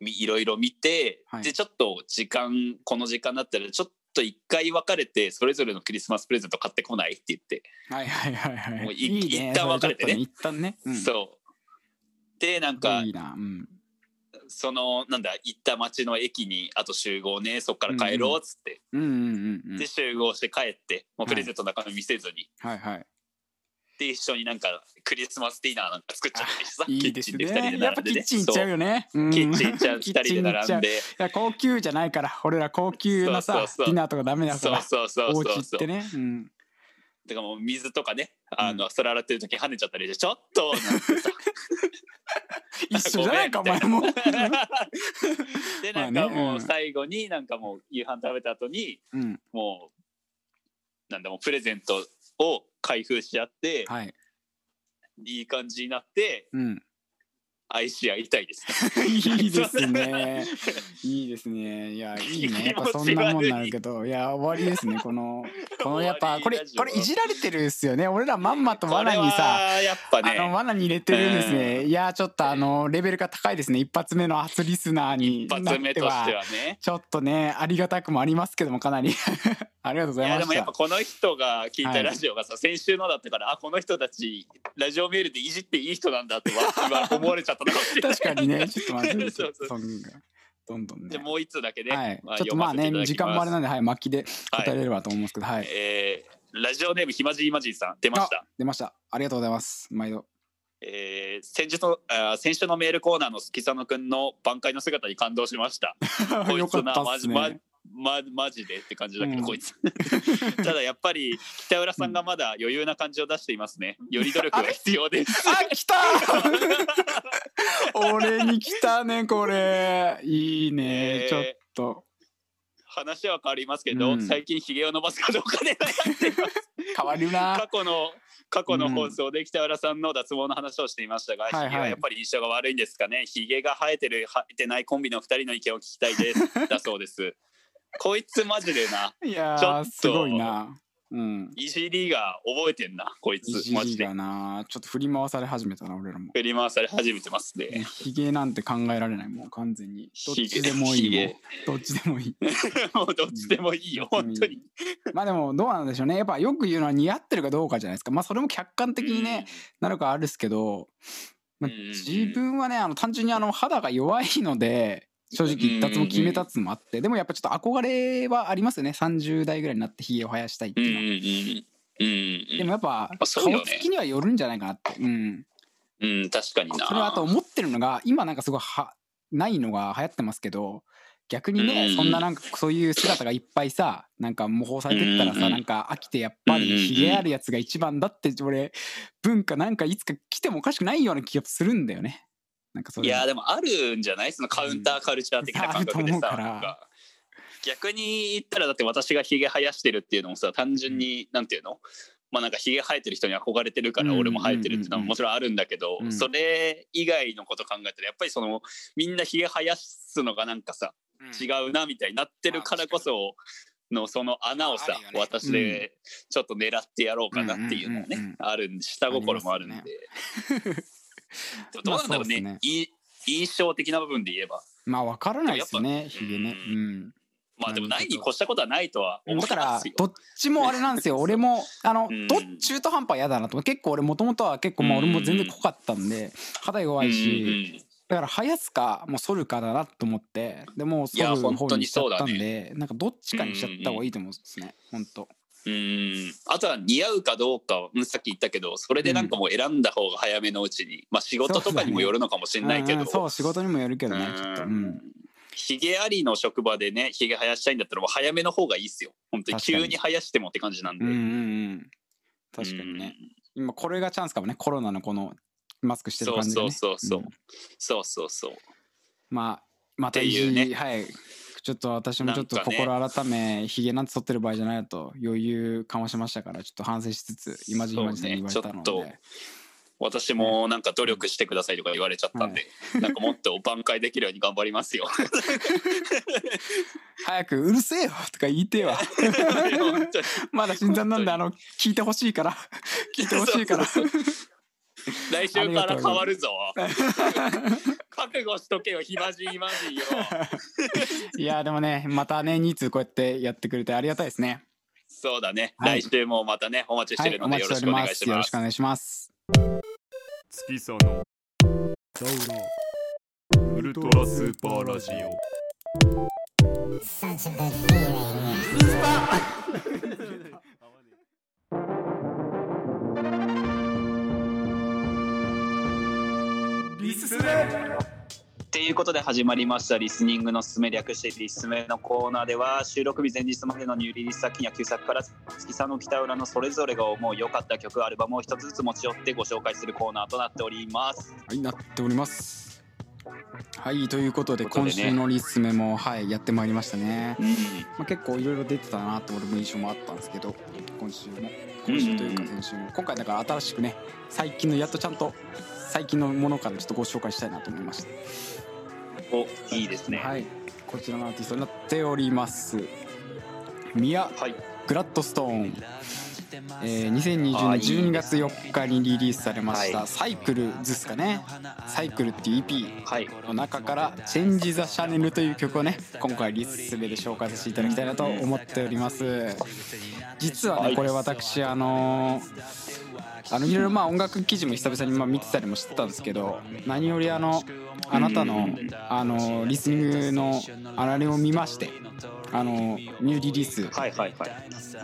みいろいろ見て、はい。でちょっと時間この時間だったらちょっと一回別れてそれぞれのクリスマスプレゼント買ってこないって言って、はいはいはいはいもういいいね。一旦別れてね。そちょっと一旦ね、うん、そう。でなんかいいな。うんそのなんだ行った町の駅にあと集合ねそっから帰ろうっつって、うんうんうんうんで集合して帰ってもうプレゼントの中身見せずに、はい。はいで一緒になんかクリスマスディナーなんか作っちゃったりさいいですキッチンで二人ねやっぱで並んでねキッチン行っちゃうよね。うん。キッチン行っちゃう二キッチン人で並んでや高級じゃないから俺ら高級なさそうそうそう。ディナーとかダメだかそうらそうそうおそう。そう家ってね。うん。だからもう水とかねあの、それ洗ってる時跳ねちゃったりしてちょっとなんてさ 一緒じゃないかお前も。でなんかもうん。最後になんかもう夕飯食べた後にうん。もうなんだもうプレゼントを開封し合って、はい。いい感じになってうん愛し合いたいです いいですね。いいですね。いや、いいね。やっぱそんなもんなるけど、いや、終わりですね。この、このやっぱ、これ、これいじられてるっすよね。俺らまんまと罠にさ、はやっぱあの、ね罠に入れてるんですね。いや、ちょっとあの、レベルが高いですね。一発目の初リスナーに一な発目としてはねちょっとね、ありがたくもありますけども、かなり。ありがとうございましでもやっぱ。この人が聞いはいたラジオがさ、先週のだったからあこの人たちラジオメールでいじっていい人なんだって思われちゃったのかもしれない確かにね、ちょっと待って、そうそうそんがどんどんねで。もう一つだけね、はい。まあちょっとまあね時間もあれなんで、はい、巻きではい答えれればと思うんですけど、はい。えーラジオネームひまじいまじいさん出ましたあ出ました。ありがとうございます。毎度。えー先日のあー先週のメールコーナーの木佐野くんの挽回の姿に感動しましたこい よつなかったっすマジマね。まマジでって感じだけど、うん。こいつ。ただやっぱり北浦さんがまだ余裕な感じを出していますね。より努力が必要です。あ、来た！俺に来たね、これ。いいね、え。ーちょっと。話は変わりますけど、うん。最近ひげを伸ばすかどうかで悩んでいます。変わるな。過。去の過去の放送で北浦さんの脱毛の話をしていましたが、はいはい。ひげはやっぱり印象が悪いんですかね。ひげが生えてる生えてないコンビの二人の意見を聞きたいです。だそうですこいつマジでな いやー、ちょっとすごいな。うん。いじりが覚えてんなこいいつマジでな。ちょっと振り回され始めたな、俺らも。振り回され始めてますねヒゲなんて考えられないもん、完全に。どっひげちでもいい。どっちでもいい。もうどっちでもいいようん本当にまあでも、どうなんでしょうね。やっぱよく言うのは似合ってるかどうかじゃないですか。まあそれも客観的にね、なるかあるですけど、まあうん自分はねあの単純にあの肌が弱いので正直一発も決めたっつのもあってでもやっぱちょっと憧れはありますよね30代ぐらいになってひげを生やしたいっていうのは。でもやっぱ顔つきにはよるんじゃないかなって。うん。うんうん確かになそれはあと思ってるのが今なんかすごいはないのが流行ってますけど逆にね、うんそんななんかそういう姿がいっぱいさなんか模倣されてったらさ、うんなんか飽きてやっぱうんりひげあるやつが一番だって俺文化なんかいつか来てもおかしくないような気がするんだよね。なんかそれいやでもあるんじゃない？そのカウンターカルチャー的な感覚でさ、逆に言ったらだって私がヒゲ生やしてるっていうのもさ単純に、なんていうの？まあなんかヒゲ生えてる人に憧れてるからうん。俺も生えてるっていうのはもちろんあるんだけど、うん。それ以外のこと考えたらやっぱりそのみんなヒゲ生やすのがなんかさ違うなみたいになってるからこそのその穴をさ、私でちょっと狙ってやろうかなっていうのもね、あるんで下心もあるんで。どうなんだろうね,、うね。い印象的な部分で言えば。まあわからないですねやっぱひげね。ううん。まあでもないに越したことはないとは思いだか。らどっちもあれなんですよ。俺もあのうん。どっ中途半端は嫌だなと。結構俺もともとは結構まあ俺も全然濃かったんで肌弱いし。だから生やすかもう剃るかだなと思ってでもう剃る方ににしちゃったんで、なんかどっちかにしちゃった方がいいと思うんですね、本当うん。あとは似合うかどうかさっき言ったけどそれでなんかもう選んだ方が早めのうちに、まあ仕事とかにもよるのかもしれないけど。うん。そう仕事にもよるけどねきっと、うん、ひげありの職場でねひげ生やしたいんだったらもう早めの方がいいっすよ。本当に急に生やしてもって感じなんで、うんうんうん。確かにね、今これがチャンスかもね。コロナのこのマスクしてる感じで、ね、そうそうそうそう。うんそうそう。そうまあまたいいうね。はいちょっと私もちょっと心改めひげなんて剃ってる場合じゃないと余裕かましましたからちょっと反省しつつ今じ今じで言われたので、私もなんか努力してくださいとか言われちゃったんで、なんかもっと挽回できるように頑張りますよ。早くうるせえよとか言いてえわ。まだ新参なんであの聞いてほしいから。聞いてほしいから 来週から変わるぞ。覚悟しとけよ暇人暇人よ。いやでもねまたね2通こうやってやってくれてありがたいですね。そうだね、はい。来週もまたねお待ちしてるので待ちしておりまよろしくお願いします。すよろしくお願いします。月佐のサウロ。ウルトラスーパーラジオ。Such a good feeling. リスっていうことで始まりました。リスニングのすすめ略してリスメのコーナーでは収録日前日までのニューリリース作品や旧作から月さの北浦のそれぞれが思う良かった曲アルバムを一つずつ持ち寄ってご紹介するコーナーとなっております。はいなっておりますはいということで今週のリスメもはいやってまいりましたね、うんまあ、結構いろいろ出てたなと俺も印象もあったんですけど今週も。今週というか先週も。今回だから新しくね最近のやっとちゃんと最近のものからちょっとご紹介したいなと思いましたおいいですね。はい。こちらのアーティストになっております。ミア・はい。グラッドストーン、えー、2020あー年12月いい4日にリリースされました「はい。サイクル」ですかね「サイクル」っていう EP はい。の中から「チェンジ・ザ・シャネル」という曲をね今回リスメで紹介させていただきたいなと思っております。実ははい。ねこれ私あのーあのいろいろまあ音楽記事も久々にまあ見てたりもしてたんですけど何よりあのあなたのあのリスニングのあれを見ましてあのニューリリース。はいはいはい。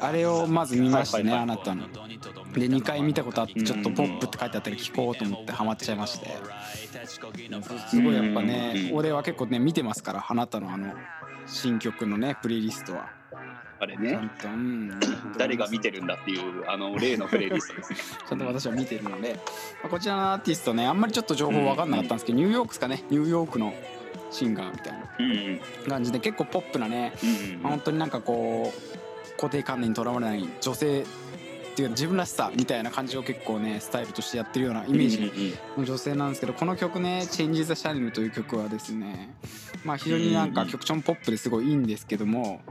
あれをまず見ましたね、はいはいはい。あなたの。で2回見たことあってちょっと「ポップ」って書いてあったり聞こうと思ってハマっちゃいまして。すごいやっぱね俺は結構ね見てますからあなたのあの新曲のねプレイリストはあれね。誰が見てるんだっていうあの例のプレイリストですね。ちゃんと私は見てるので、まあこちらのアーティストねあんまりちょっと情報分かんなかったんですけどニューヨークですかね。ニューヨークのシンガーみたいなうん。うん感じで結構ポップなねうん。まあ本当になんかこう固定観念にとらわれない女性っていうか自分らしさみたいな感じを結構ねスタイルとしてやってるようなイメージの女性なんですけどこの曲ね「チェンジ・ザ・シャネル」という曲はですねまあ非常になんか曲調もポップですごいいいんですけども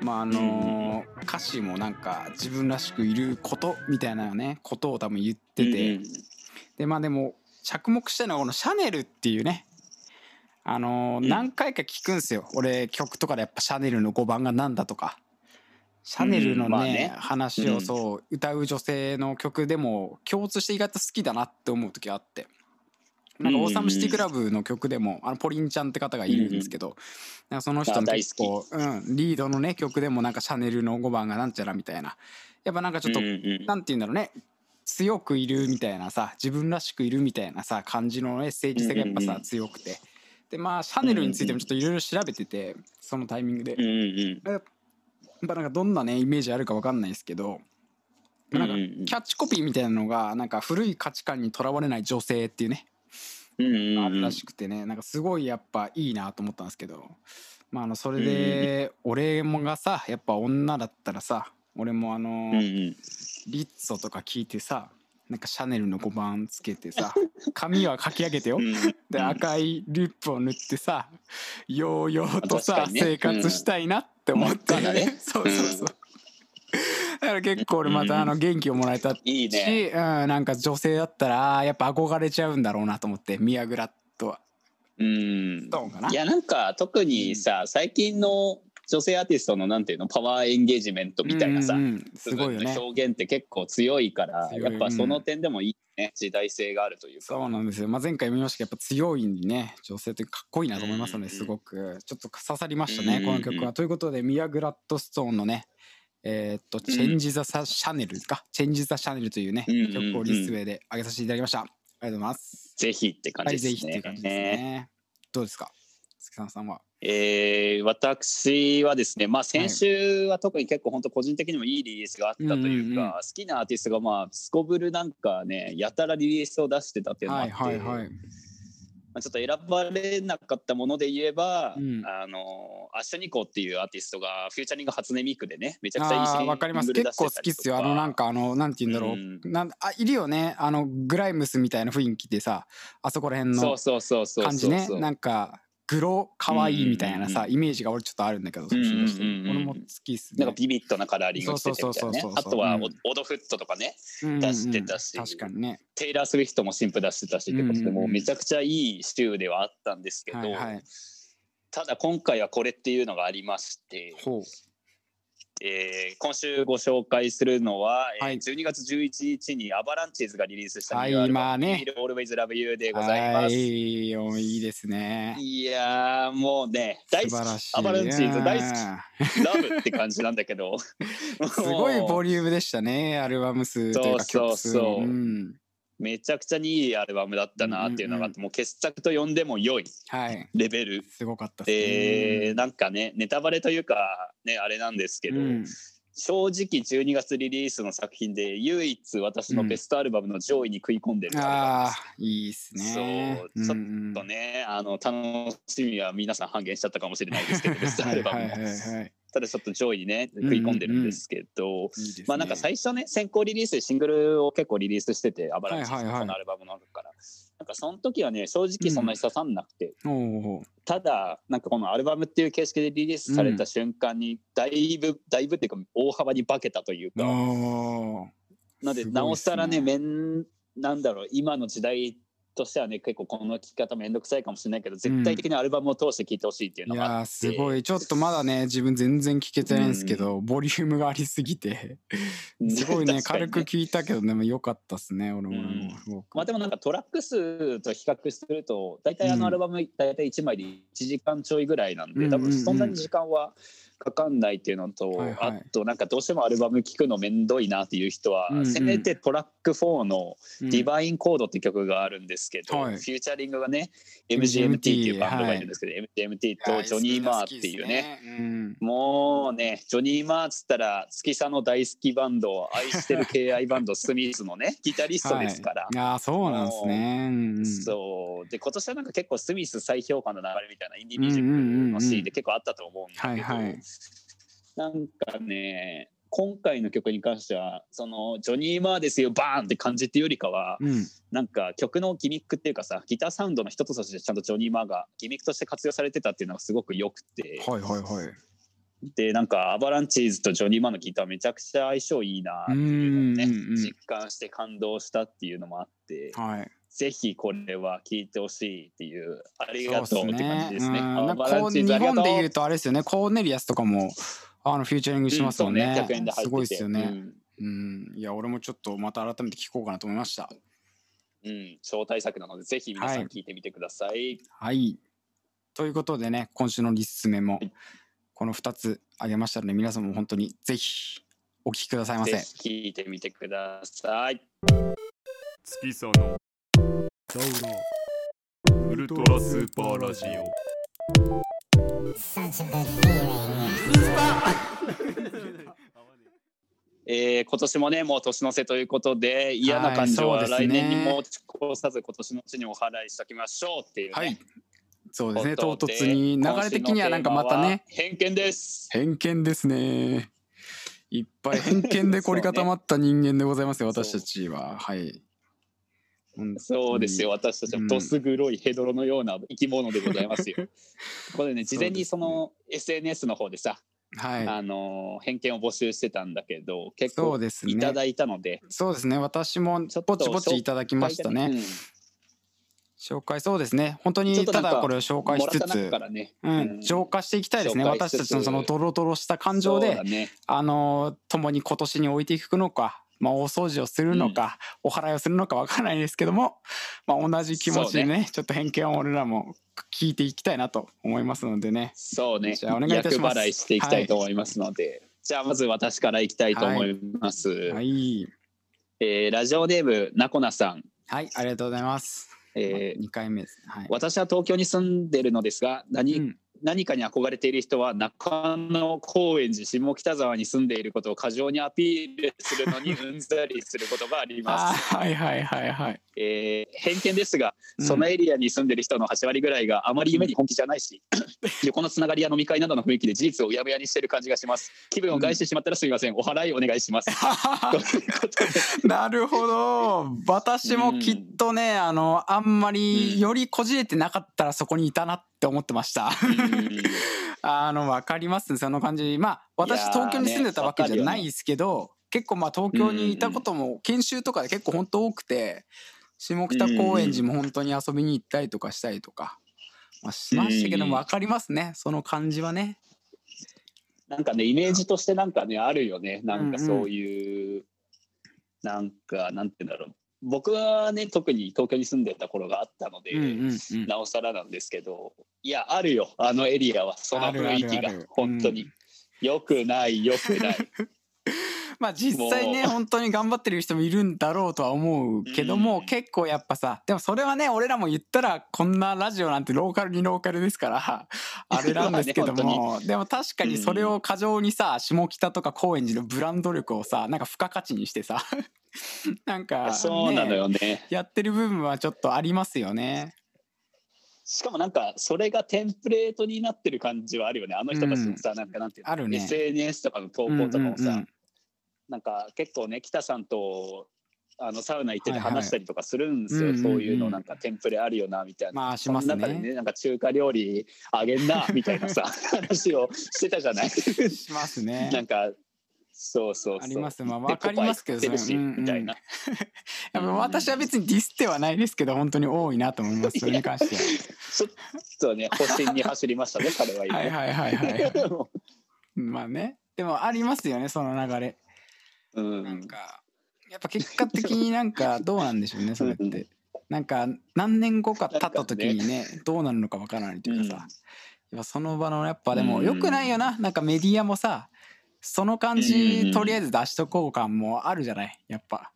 まああの歌詞もなんか自分らしくいることみたいなねことを多分言ってて。でまあでも着目したいのはこの「シャネル」っていうね。あのうん。何回か聞くんすよ。俺曲とかでやっぱシャネルの5番がなんだとか。シャネルのね,、うんまあね。話をそう歌う女性の曲でも共通して意外と好きだなって思う時があってなんかうんオーサムシティクラブの曲でもあのポリンちゃんって方がいるんですけどなんかその人の結構、うん、リードのね曲でもなんかシャネルの5番がなんちゃらみたいな。やっぱなんかちょっとうんうんなんて言うんだろうね。強くいるみたいなさ自分らしくいるみたいなさ感じのメッセージ性がやっぱさ、うんうんうん。強くて。でまあシャネルについてもちょっといろいろ調べててそのタイミングで、うんうんやっぱなんかどんなねイメージあるかわかんないですけど。なんかうんうん。うんキャッチコピーみたいなのがなんか古い価値観にとらわれない女性っていうね。うんうんうんあるらしくてね。なんかすごいやっぱいいなと思ったんですけど。まああのそれで俺もがさやっぱ女だったらさ俺もあのリッツォとか聞いてさなんかシャネルの5番つけてさ 髪はかき上げてよ。うんで赤いリップを塗ってさようようとさ、生活したいなって思って、真っ赤なね。そうそうそう、だから結構俺またあの元気をもらえたし、いいね。うん、なんか女性だったらやっぱ憧れちゃうんだろうなと思ってミアグラッドは。うん。どうかな？いやなんか特にさ最近の女性アーティストのなんていうのパワーエンゲージメントみたいなさ、うんうんうん。すごいよね。部分の表現って結結構強いから強い。やっぱその点でもいいね、時代性があるというか。そうなんですよ、まあ、前回見ましたけどやっぱ強いね女性ってかっこいいなと思いますのでうんうんすごく。ちょっと刺さりましたね、この曲は。ということでミア・グラッドストーンのねえーっと「チェンジ・ザ・シャネル」ですか「チェンジ・ザ・シャネル」というね曲をリスウェイで上げさせていただきました。ありがとうございます。ぜひって感はい、じですね。ぜひって感じですね。どうですか？月さんさんは？えー私はですね、まあ、先週は特に結構本当個人的にもいいリリースがあったというか、うんうんうん好きなアーティストがまあすこぶるなんかねやたらリリースを出してたっていうのがあはいって、はいはい。まあ、ちょっと選ばれなかったもので言えば、うん。あのアッシュニコっていうアーティストがフューチャリング初音ミクでねめちゃくちゃいいシわかります。結構好きっすよ。あのなんかあのなんて言うんだろう、うん。なんあいるよね。あのグライムスみたいな雰囲気でさあそこら辺のそうそうそうそう。感じね。なんかグロ可愛いみたいなさ、うんイメージが俺ちょっとあるんだけど、うんうんうん俺も好きっすね。なんかビビッドなカラーリングしててみたいなねあとはう。んオオドフットとかねうんうんうん。出してたし。確かにね。テイラー・スウィフトも新譜出してたしってことで、もうめちゃくちゃいい週ではあったんですけど、はいはい。ただ今回はこれっていうのがありまして、えー今週ご紹介するのは、えーはい。12月11日にアバランチーズがリリースしたはいニューアルバムまあね。We'll Always Love You でございます。はいいおいいですね。いやーもうね大好き。アバランチーズ大好き。きラブって感じなんだけど。すごいボリリュームでしたねアルバム数というかそう曲数そう。そううんめちゃくちゃにいいアルバムだったなっていうのがあって、もう傑作と呼んでも良いはい。レベル。すごかったで、ね。なんかねネタバレというかねあれなんですけど、うん。正直12月リリースの作品で唯一私のベストアルバムの上位に食い込んでるアルバムあいいっすね。そうちょっんん。とねあの楽しみは皆さん半減しちゃったかもしれないですけどベストアルバムのはいはいはいはいただちょっと上位にね食い込んでるんですけど、まあなんか最初ね先行リリースでシングルを結構リリースしててアバランチのアルバムの中から、なんかその時はね正直そんなに刺さんなくて、ただなんかこのアルバムっていう形式でリリースされた瞬間にだいぶ、だいぶっていうか大幅に化けたというか、おなのでなおさらね面なんだろう今の時代としてはね結構この聴き方めんどくさいかもしれないけど絶対的にアルバムを通して聴いてほしいっていういのがあって、やーすごい。ちょっとまだね自分全然聞けてないんですけど、ボリュームがありすぎて。すごいね確かに軽く聞いたけどでも良かったっすね俺も、うん。まあでもなんかトラック数と比較すると大体あのアルバム大体1枚で1時間ちょいぐらいなんで、うん。多分そんなに時間はかかんないっていうのと、はいはい。あとなんかどうしてもアルバム聴くのめんどいなっていう人は、うんうん。せめてトラック4のうん「ディバインコード」って曲があるんですけど、はい。フューチャリングがね MGMT っていうバンドがいるんですけど、MGMT とジョニー・マーっていうね。うん。もうね、ジョニー・マーっつったら、月佐の大好きバンド、愛してる KI バンド、スミスのね、ギタリストですから。はい、ああそうなんですね、うんうん。そう。で今年はなんか結構スミス再評価の流れみたいなインディーミュージックのシーンで結構あったと思うんだけど、はいはいなんかね今回の曲に関してはそのジョニー・マーですよバーンって感じっていうよりかは、うん。なんか曲のギミックっていうかさギターサウンドの一つとしてちゃんとジョニー・マーがギミックとして活用されてたっていうのがすごく良くて、はいはいはい。でなんかアバランチーズとジョニー・マーのギターめちゃくちゃ相性いいなっていうのをね実感して感動したっていうのもあって。はいぜひこれは聴いてほしいっていうありがとうって感ねじですね。うん。なんかアバランこう。日本で言うとあれですよね。コーネリアスとかもあのフューチャリングしますもんね,、うんそう100円で入ってて。すごいですよね、うん。うん、いや俺もちょっとまた改めて聞こうかなと思いました。うん、超大作なのでぜひ皆さん聞いてみてください。はい。ということでね今週のリスメもはい。この2つあげましたので皆さんも本当にぜひお聞きくださいませ。ぜひ聞いてみてください。月佐のサウロウルトラスーパーラジオ。feeling. えー今年もねもう年の瀬ということで嫌な感情は来年に持ち越さず今年のうちにお払いしておきましょうっていう、ね、はい。そうですね。唐突に流れ的にはなんかまたね偏見です。偏見ですね。いっぱい偏見で凝り固まった人間でございますよ、私たちは。はいそうですよ。私たちはどす黒いヘドロのような生き物でございますよ。これね事前にその SNS の方でさ、はい。あの偏見を募集してたんだけど結構いただいたので、そうですね。私もぼちぼちいただきましたね、うん。紹介そうですね。本当にただこれを紹介しつつね、うん、浄化していきたいですね。私たちのそのドロドロした感情でね。あの共に今年に置いていくのかまあ、お掃除をするのか、お祓いをするのかわからないですけども、まあ、同じ気持ちでねちょっと偏見を俺らも聞いていきたいなと思いますのでね。そうね。じゃあお願いいたします。厄払いしていきたいと思いますので、じゃあまず私からいきたいと思います、はい。えーラジオネームなこなさん、はいありがとうございます、えー2回目です。はい、私は東京に住んでるのですが何,、うん何かに憧れている人は中野高円寺下北沢に住んでいることを過剰にアピールするのに うんざりすることがありまあす、ーはいはいはいはい。えー偏見ですがうん。そのエリアに住んでる人の8割ぐらいがあまり夢に本気じゃないし、横のつながりや飲み会などの雰囲気で事実をうやむやにしてる感じがします。気分を害してしまったらすみません。お払いお願いします、なるほど。私もきっとね、あのあんまりうん。よりこじれてなかったらそこにいたなって思ってました。うん。あの分かります？ねその感じ。まあ私東京に住んでたわけじねゃないですけど、結構まあ東京にいたことも研修とかで結構本当多くて下北高円寺も本当に遊びに行ったりとかしたりとか、まあ、しましたけどもうん。分かりますね。その感じはね。なんかねイメージとしてなんかねあるよね。なんかそういう、なんかなんて言うんだろう僕はね特に東京に住んでた頃があったので、なおさらなんですけどいやあるよ。あのエリアはその雰囲気が本当に。うんよくないよくない まあ実際ね本当に頑張ってる人もいるんだろうとは思うけども、うん。結構やっぱさでもそれはね俺らも言ったらこんなラジオなんてローカルにローカルですから あれなんですけども、でも確かにそれを過剰にさ下北とか高円寺のブランド力をさなんか付加価値にしてさ なんか、ね、そうなのよね。やってる部分はちょっとありますよね。しかもなんかそれがテンプレートになってる感じはあるよね。あの人たちのさ、なんかなんていうの？あるね。SNS とかの投稿とかもさ、うんうんうんなんか結構ね北さんとあのサウナ行ってて話したりとかするんですよ、そういうのなんかテンプレあるよなみたいな。まあしますねその中でねなんか中華料理あげんなみたいなさ話をしてたじゃない しますね。なんかそうそうそうありますまあでわかりますけどうんうんみた いなやっぱ私は別にディスってはないですけど本当に多いなと思いますそれに関しては。ちょっとね保身に走りましたね彼は今はいはいはい。まあね。でもありますよね、その流れ。うんなんか、やっぱ結果的になんかどうなんでしょうね、それって。なんか何年後か経った時にね、どうなるのかわからないというかさ。うんやっぱその場のやっぱでもうん良くないよな。なんかメディアもさ、その感うじんとりあえず出しとこう感もあるじゃない、やっぱ。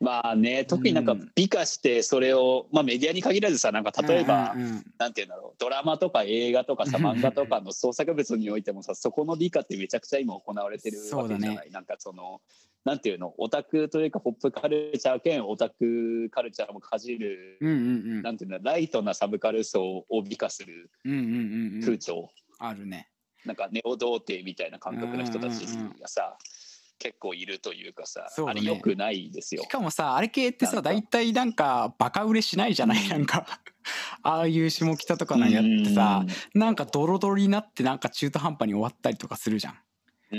まあね特になんかうん美化してそれを、まあ、メディアに限らずさなんか例えば、うんうんうんなんていうんだろうドラマとか映画とかさうん漫画とかの創作物においてもさそこの美化ってめちゃくちゃ今行われてるわけじゃない、そうなんかそのなんていうのオタクというかポップカルチャー兼オタクカルチャーもかじる、うんうんうん。なんていうんだライトなサブカル層を美化するうんうんうんうん。風潮、あるね。なんかネオ童貞みたいな感覚の人たちがさ、結構いるというかさね。あれよくないですよ。し。かもさあれ系ってさ大体なんかバカ売れしないじゃない？なんか ああいう下北とかのやってさなんかドロドロになってなんか中途半端に終わったりとかするじゃん。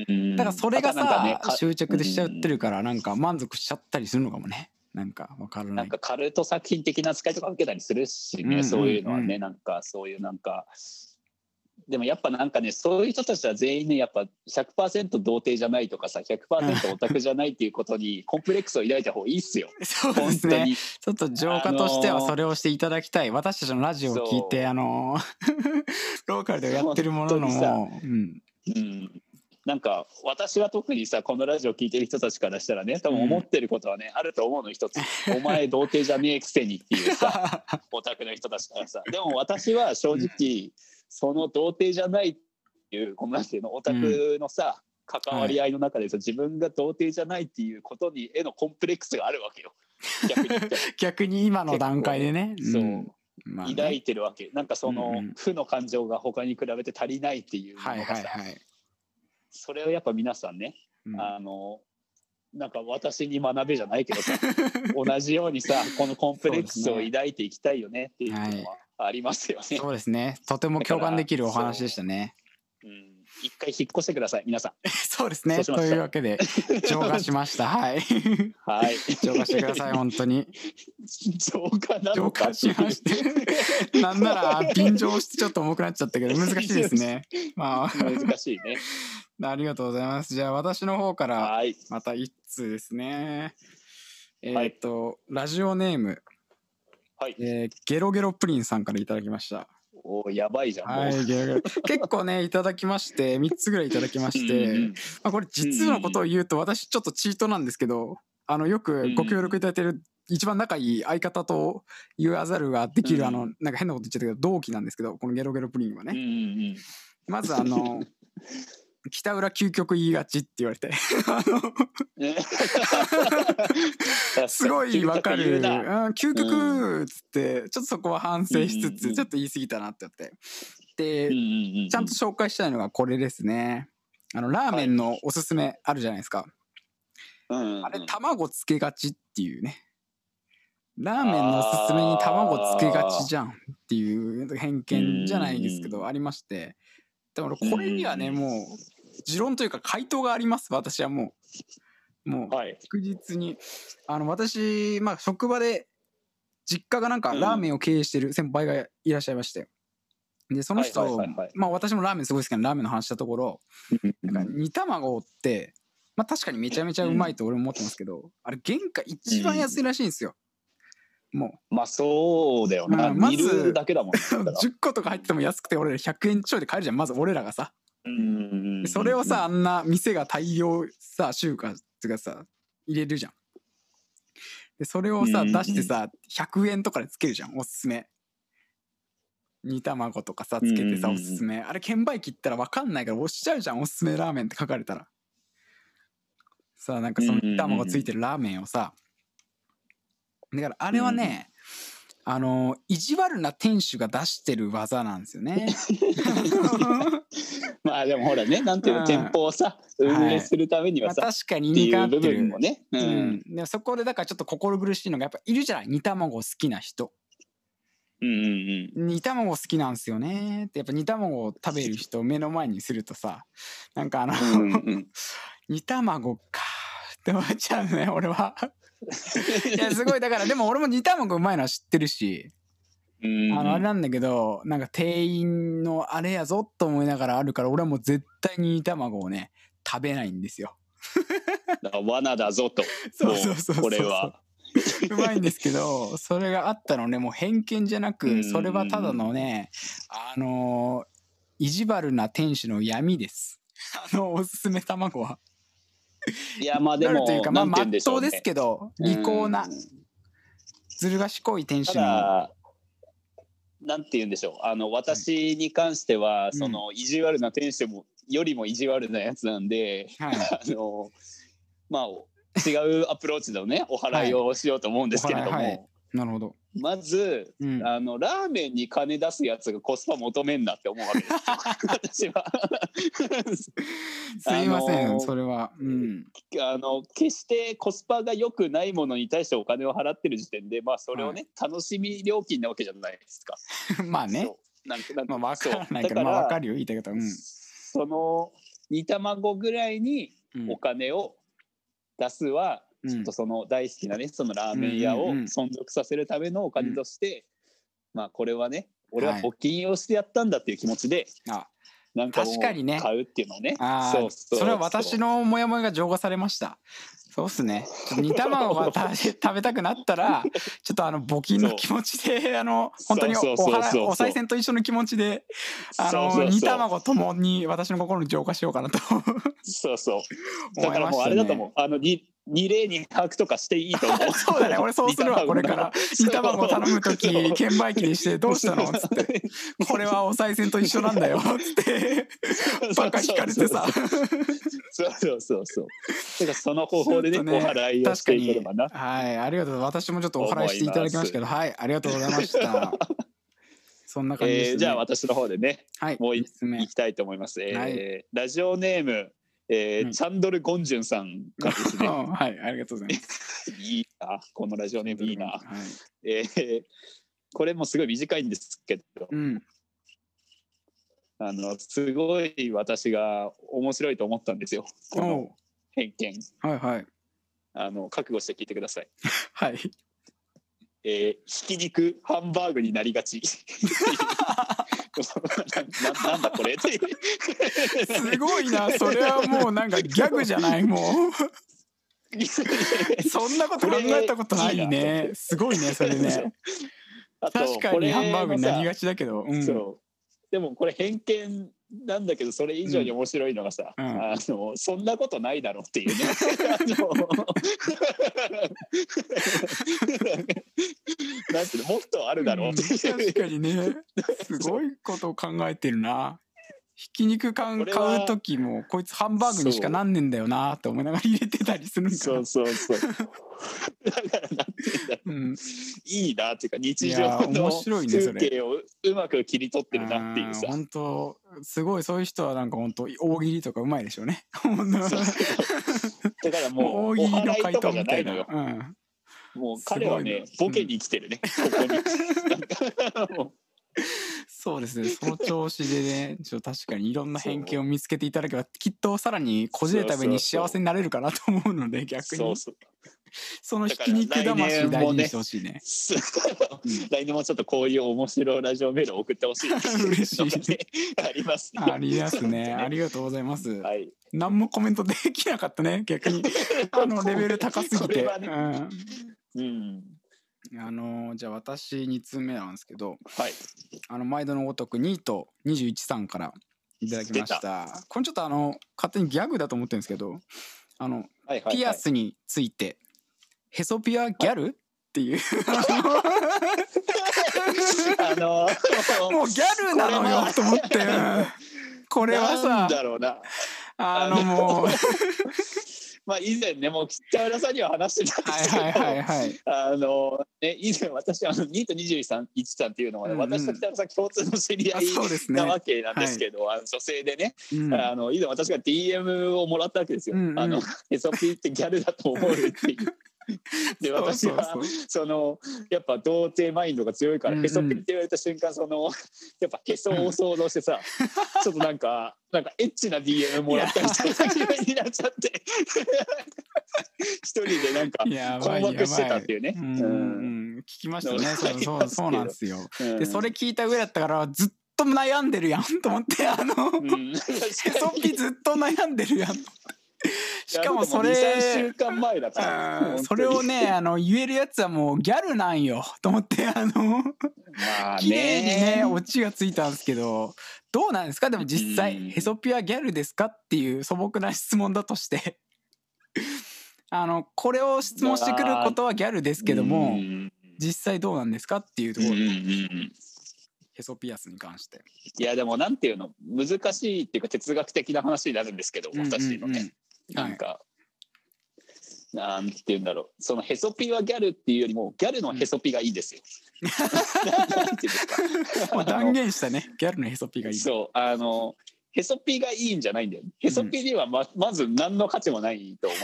うん。だからそれがあとなんかね執着でしちゃってるからなんか満足しちゃったりするのかもね。なんかわからなないんかカルト作品的な扱いとか受けたりするしね、うんうんうん。そういうのはねなんかそういうなんかでもやっぱなんかねそういう人たちは全員ねやっぱ100%童貞じゃないとかさ100%オタクじゃないっていうことに コンプレックスを抱いた方がいいっすよ。そうで本当すねに。ちょっと浄化としてはそれをしていただきたい。私たちのラジオを聞いてあの ローカルでやってるもののも。うん。うん。なんか私は特にさこのラジオ聞いてる人たちからしたらね多分思ってることはね、あると思うの一つ「お前童貞じゃねえくせに」っていうさ オタクの人たちからさ。でも私は正直その童貞じゃないっていうこのなんていうのオタクのさ、関わり合いの中でさ自分が童貞じゃないっていうことにへのコンプレックスがあるわけよ。逆に 逆に今の段階でね。そう、ん。まあね。抱いてるわけ。なんかその、うんうん。負の感情が他に比べて足りないっていうのがはいさ、はいはい。それをやっぱ皆さんねうん。あのなんか私に学べじゃないけどさ 同じようにさこのコンプレックスを抱いていきたいよねっていうのはありますよね。そうですね。とても共感できるお話でしたね。うん、一回引っ越してください皆さ そうですね。というわけで、浄化しました。はい。ん。はい。浄化してください、本当に。浄化な浄のか？化しまして。なんなら、便乗してちょっと重くなっちゃったけど、難しいですね。ま難しいね。あ、ありがとうございます。じゃあ、私の方から、はい。また一通ですね。えはいーっと、ラジオネーム、はい。えーゲロゲロプリンさんからいただきました。おーやばいじゃん。はい、ゲロゲロ。結構ね、いただきまして、3つぐらいいただきまして、まあ、これ実のことを言うと、私ちょっとチートなんですけど、あの、よくご協力いただいてる、一番仲いい相方と言わざるができる、うんあの、なんか変なこと言っちゃったけど、同期なんですけど、このゲロゲロプリンはね。うんうんまずあの、北浦究極言いがちって言われて。すごいわかる。うん究極っつって、ちょっとそこは反省しつつ、ちょっと言い過ぎたなって思って。で、ちゃんと紹介したいのがこれですね。あの、ラーメンのおすすめあるじゃないですか。あれ、卵つけがちっていうね。ラーメンのおすすめに卵つけがちじゃんっていう偏見じゃないですけど、うんありまして。でも俺これにはね、うんもう、持論というか回答があります、私はもう。もう、はい。確実に。あの、私、まあ、職場で、実家がなんかうんラーメンを経営してる先輩がいらっしゃいまして。で、その人、はいはいはいはいまあ私もラーメンすごい好きなラーメンの話したところ、なんか煮卵って、まあ確かにめちゃめちゃうまいと俺も思ってますけど、あれ原価一番安いらしいんですよ。もまあそうだよな。うんまずだけだもんね。う、だから10個とか入ってても安くて俺ら100円ちょいで買えるじゃん、まず俺らがさ。うんそれをさ、あんな店が大量さ、集荷っていうかさ、入れるじゃん。で、それをさ、うん出してさ、100円とかでつけるじゃん、おすすめ。煮卵とかさ、つけてさ、うんおすすめ。あれ、券売機行ったら分かんないから押しちゃうじゃん、おすすめラーメンって書かれたら。さあ、なんかその煮卵ついてるラーメンをさ、だからあれはね、あの、意地悪な店主が出してる技なんですよね。まあでもほらね、なんていうの、うん店舗をさ、運営するためにまあはさ、確かにって理にかなってるいう部分も。ね。ううんそこでだからちょっと心苦しいのがやっぱいるじゃない煮卵好きな人うんうんうん。煮卵好きなんですよねってやっぱ煮卵を食べる人を目の前にするとさなんかあの、うんうん 煮卵かって思っちゃうね俺はいやすごい。だからでも俺も煮卵うまいのは知ってるし。うん。あのあれなんだけどなんか店員のあれやぞと思いながらあるから俺はもう絶対に煮卵をね食べないんですよ。だから罠だぞと。そうそうそうこれは。うまいんですけどそれがあったのねもう偏見じゃなうん。くそれはただのねあの意地悪な店主の闇です。あのおすすめ卵はいや、まあでも、というかまあまっとううんですけど利口なうんずる賢い店た主のだ、なんて言うんでしょう。あの、私に関しては、その、意地悪な店主も、よりも意地悪なやつなんで、はい。あの、まあ、違うアプローチのね、お払いをしようと思うんですけれども、はいはいなるほど、まず、うん、あの、ラーメンに金出すやつがコスパ求めんなって思うわけですよ。私は。すいません、あのーそれは。うん。あの決してコスパが良くないものに対してお金を払ってる時点で、まあ、それをね、楽しみ料金なわけじゃないですか。まあね。なんかなんかまあ分からないけどまあ分かるよ言いたいことは。うん。その煮卵ぐらいにうん。お金を出すは、うんちょっとその大好きなねそのラーメン屋を存続させるためのお金として、まあこれはね俺ははい募金をしてやったんだっていう気持ちで、あなんか確かにね。買うっていうのをね。ああそうそうそれは私のモヤモヤが浄化されました。そうっすね。煮卵がた 食べたくなったらちょっとあの募金の気持ちであの本当にお賽銭と一緒の気持ちであの煮卵ともに私の心に浄化しようかなと。そうそう。思だからもうあれだと思う。あのに二例二拍とかしていいと思う。そうだね。俺そうするわ これから。煮卵頼む時券売機にしてどうしたの？っつって。これはお賽銭と一緒なんだよ。っつって。バカ引かれてさ。そうそうそうそう。だからその方法でねねお払いをしていければな。はい。ありがとう。私もちょっとお払いしていただきましたけど。はい。ありがとうございました。そんな感じです、ね。えーじゃあ私の方でねはい。もうい三つ目。行きたいと思います。えーはい。ラジオネーム、えーうんチャンドル・ゴンジュンさんからですね。はいありがとうございます いいなこのラジオネームいいな。はいえーこれもすごい短いんですけど、うんあのすごい私が面白いと思ったんですよ。このお偏見。うはいはいあの覚悟して聞いてください。はいえー、ひき肉ハンバーグになりがち。なななんだこれ。すごいな。それはもうなんかギャグじゃないもう。そんなこと考えたことないね。すごいねそれね。確かにハンバーグになりもがちだけど、うん、さそう。でもこれ偏見なんだけどそれ以上に面白いのがさ、うん。あのそんなことないだろうっていうね。なんていうのもっとあるだろうっていう、うん。確かにね。すごいことを考えてるなひき肉買うこれは買う時もこいつハンバーグにしかなんねんだよなって思いながら入れてたりするんかな。そうそうそう。だからなんていうんだろう。うん。いいなっていうか日常の面白いねそれ。風景をうまく切り取ってるなっていうさ。本当すごいそういう人はなんか本当大喜利とかうまいでしょうね。だからもうお大喜利の回答みたいな。もう彼はねボケに来てるね、ここにそうですね。その 調子でね、ちょっと確かにいろんな偏見を見つけていただけば、きっとさらにこじれた上に幸せになれるかなと思うので、う逆にそうそう そのひき肉魂大事にしてほしいね。来年もちょっとこういう面白いラジオメールを送ってほしい嬉しいありますね。ありますね。ありがとうございます。はい。何もコメントできなかったね、逆に。あのレベル高すぎて。うんうん。あのじゃあ私2通目なんですけどはい。あの毎度のごとくニート21さんからいただきました。これちょっとあの勝手にギャグだと思ってるんですけどあのはいはい、はい。ピアスについてヘソピアギャル？っていう。あのもうギャルなのよと思って。うんこれはさだろうな。あのもう まあ以前ねもう北浦さんには話してたんですけど、はいはいはいはい。あのね以前私あのニート23さん一さんっていうのは、ねうんうん私と北浦さん共通の知り合あいなわけなんですけど、あの女性でね、うん。あの以前私が DM をもらったわけですよ。うんうんあのヘソピーってギャルだと思うっていう。で私はそうそう。そうそのやっぱ童貞マインドが強いから、うんうん。へそピって言われた瞬間そのやっぱへそを想像してさ、ちょっとなんかなんかエッチな DM もらったみたいな気分になっちゃって一人でなんか困惑してたっていうね。うんうん聞きましたね。そうそう そうなんですよ。うん。でそれ聞いた上だったからずっと悩んでるやんと思ってあのうん、ヘソピずっと悩んでるやん しかもそれ3週間前だから。うんそれをねあの言えるやつはもうギャルなんよと思ってあのまあ綺麗にねねオチがついたんですけどどうなんですか？でも実際うん。ヘソピアギャルですかっていう素朴な質問だとして。あのこれを質問してくることはギャルですけどもうん。実際どうなんですかっていうところうんうんうんヘソピアスに関して。いやでもなんていうの？難しいっていうか哲学的な話になるんですけど私のね、うんうんうんなんか、なんていうんだろう。そのヘソピはギャルっていうよりもギャルのヘソピがいいですよ。もう 断言したね。ギャルのヘソピがいい。そう。あのヘソピがいいんじゃないんだよ。ヘソピにはままず何の価値もないと思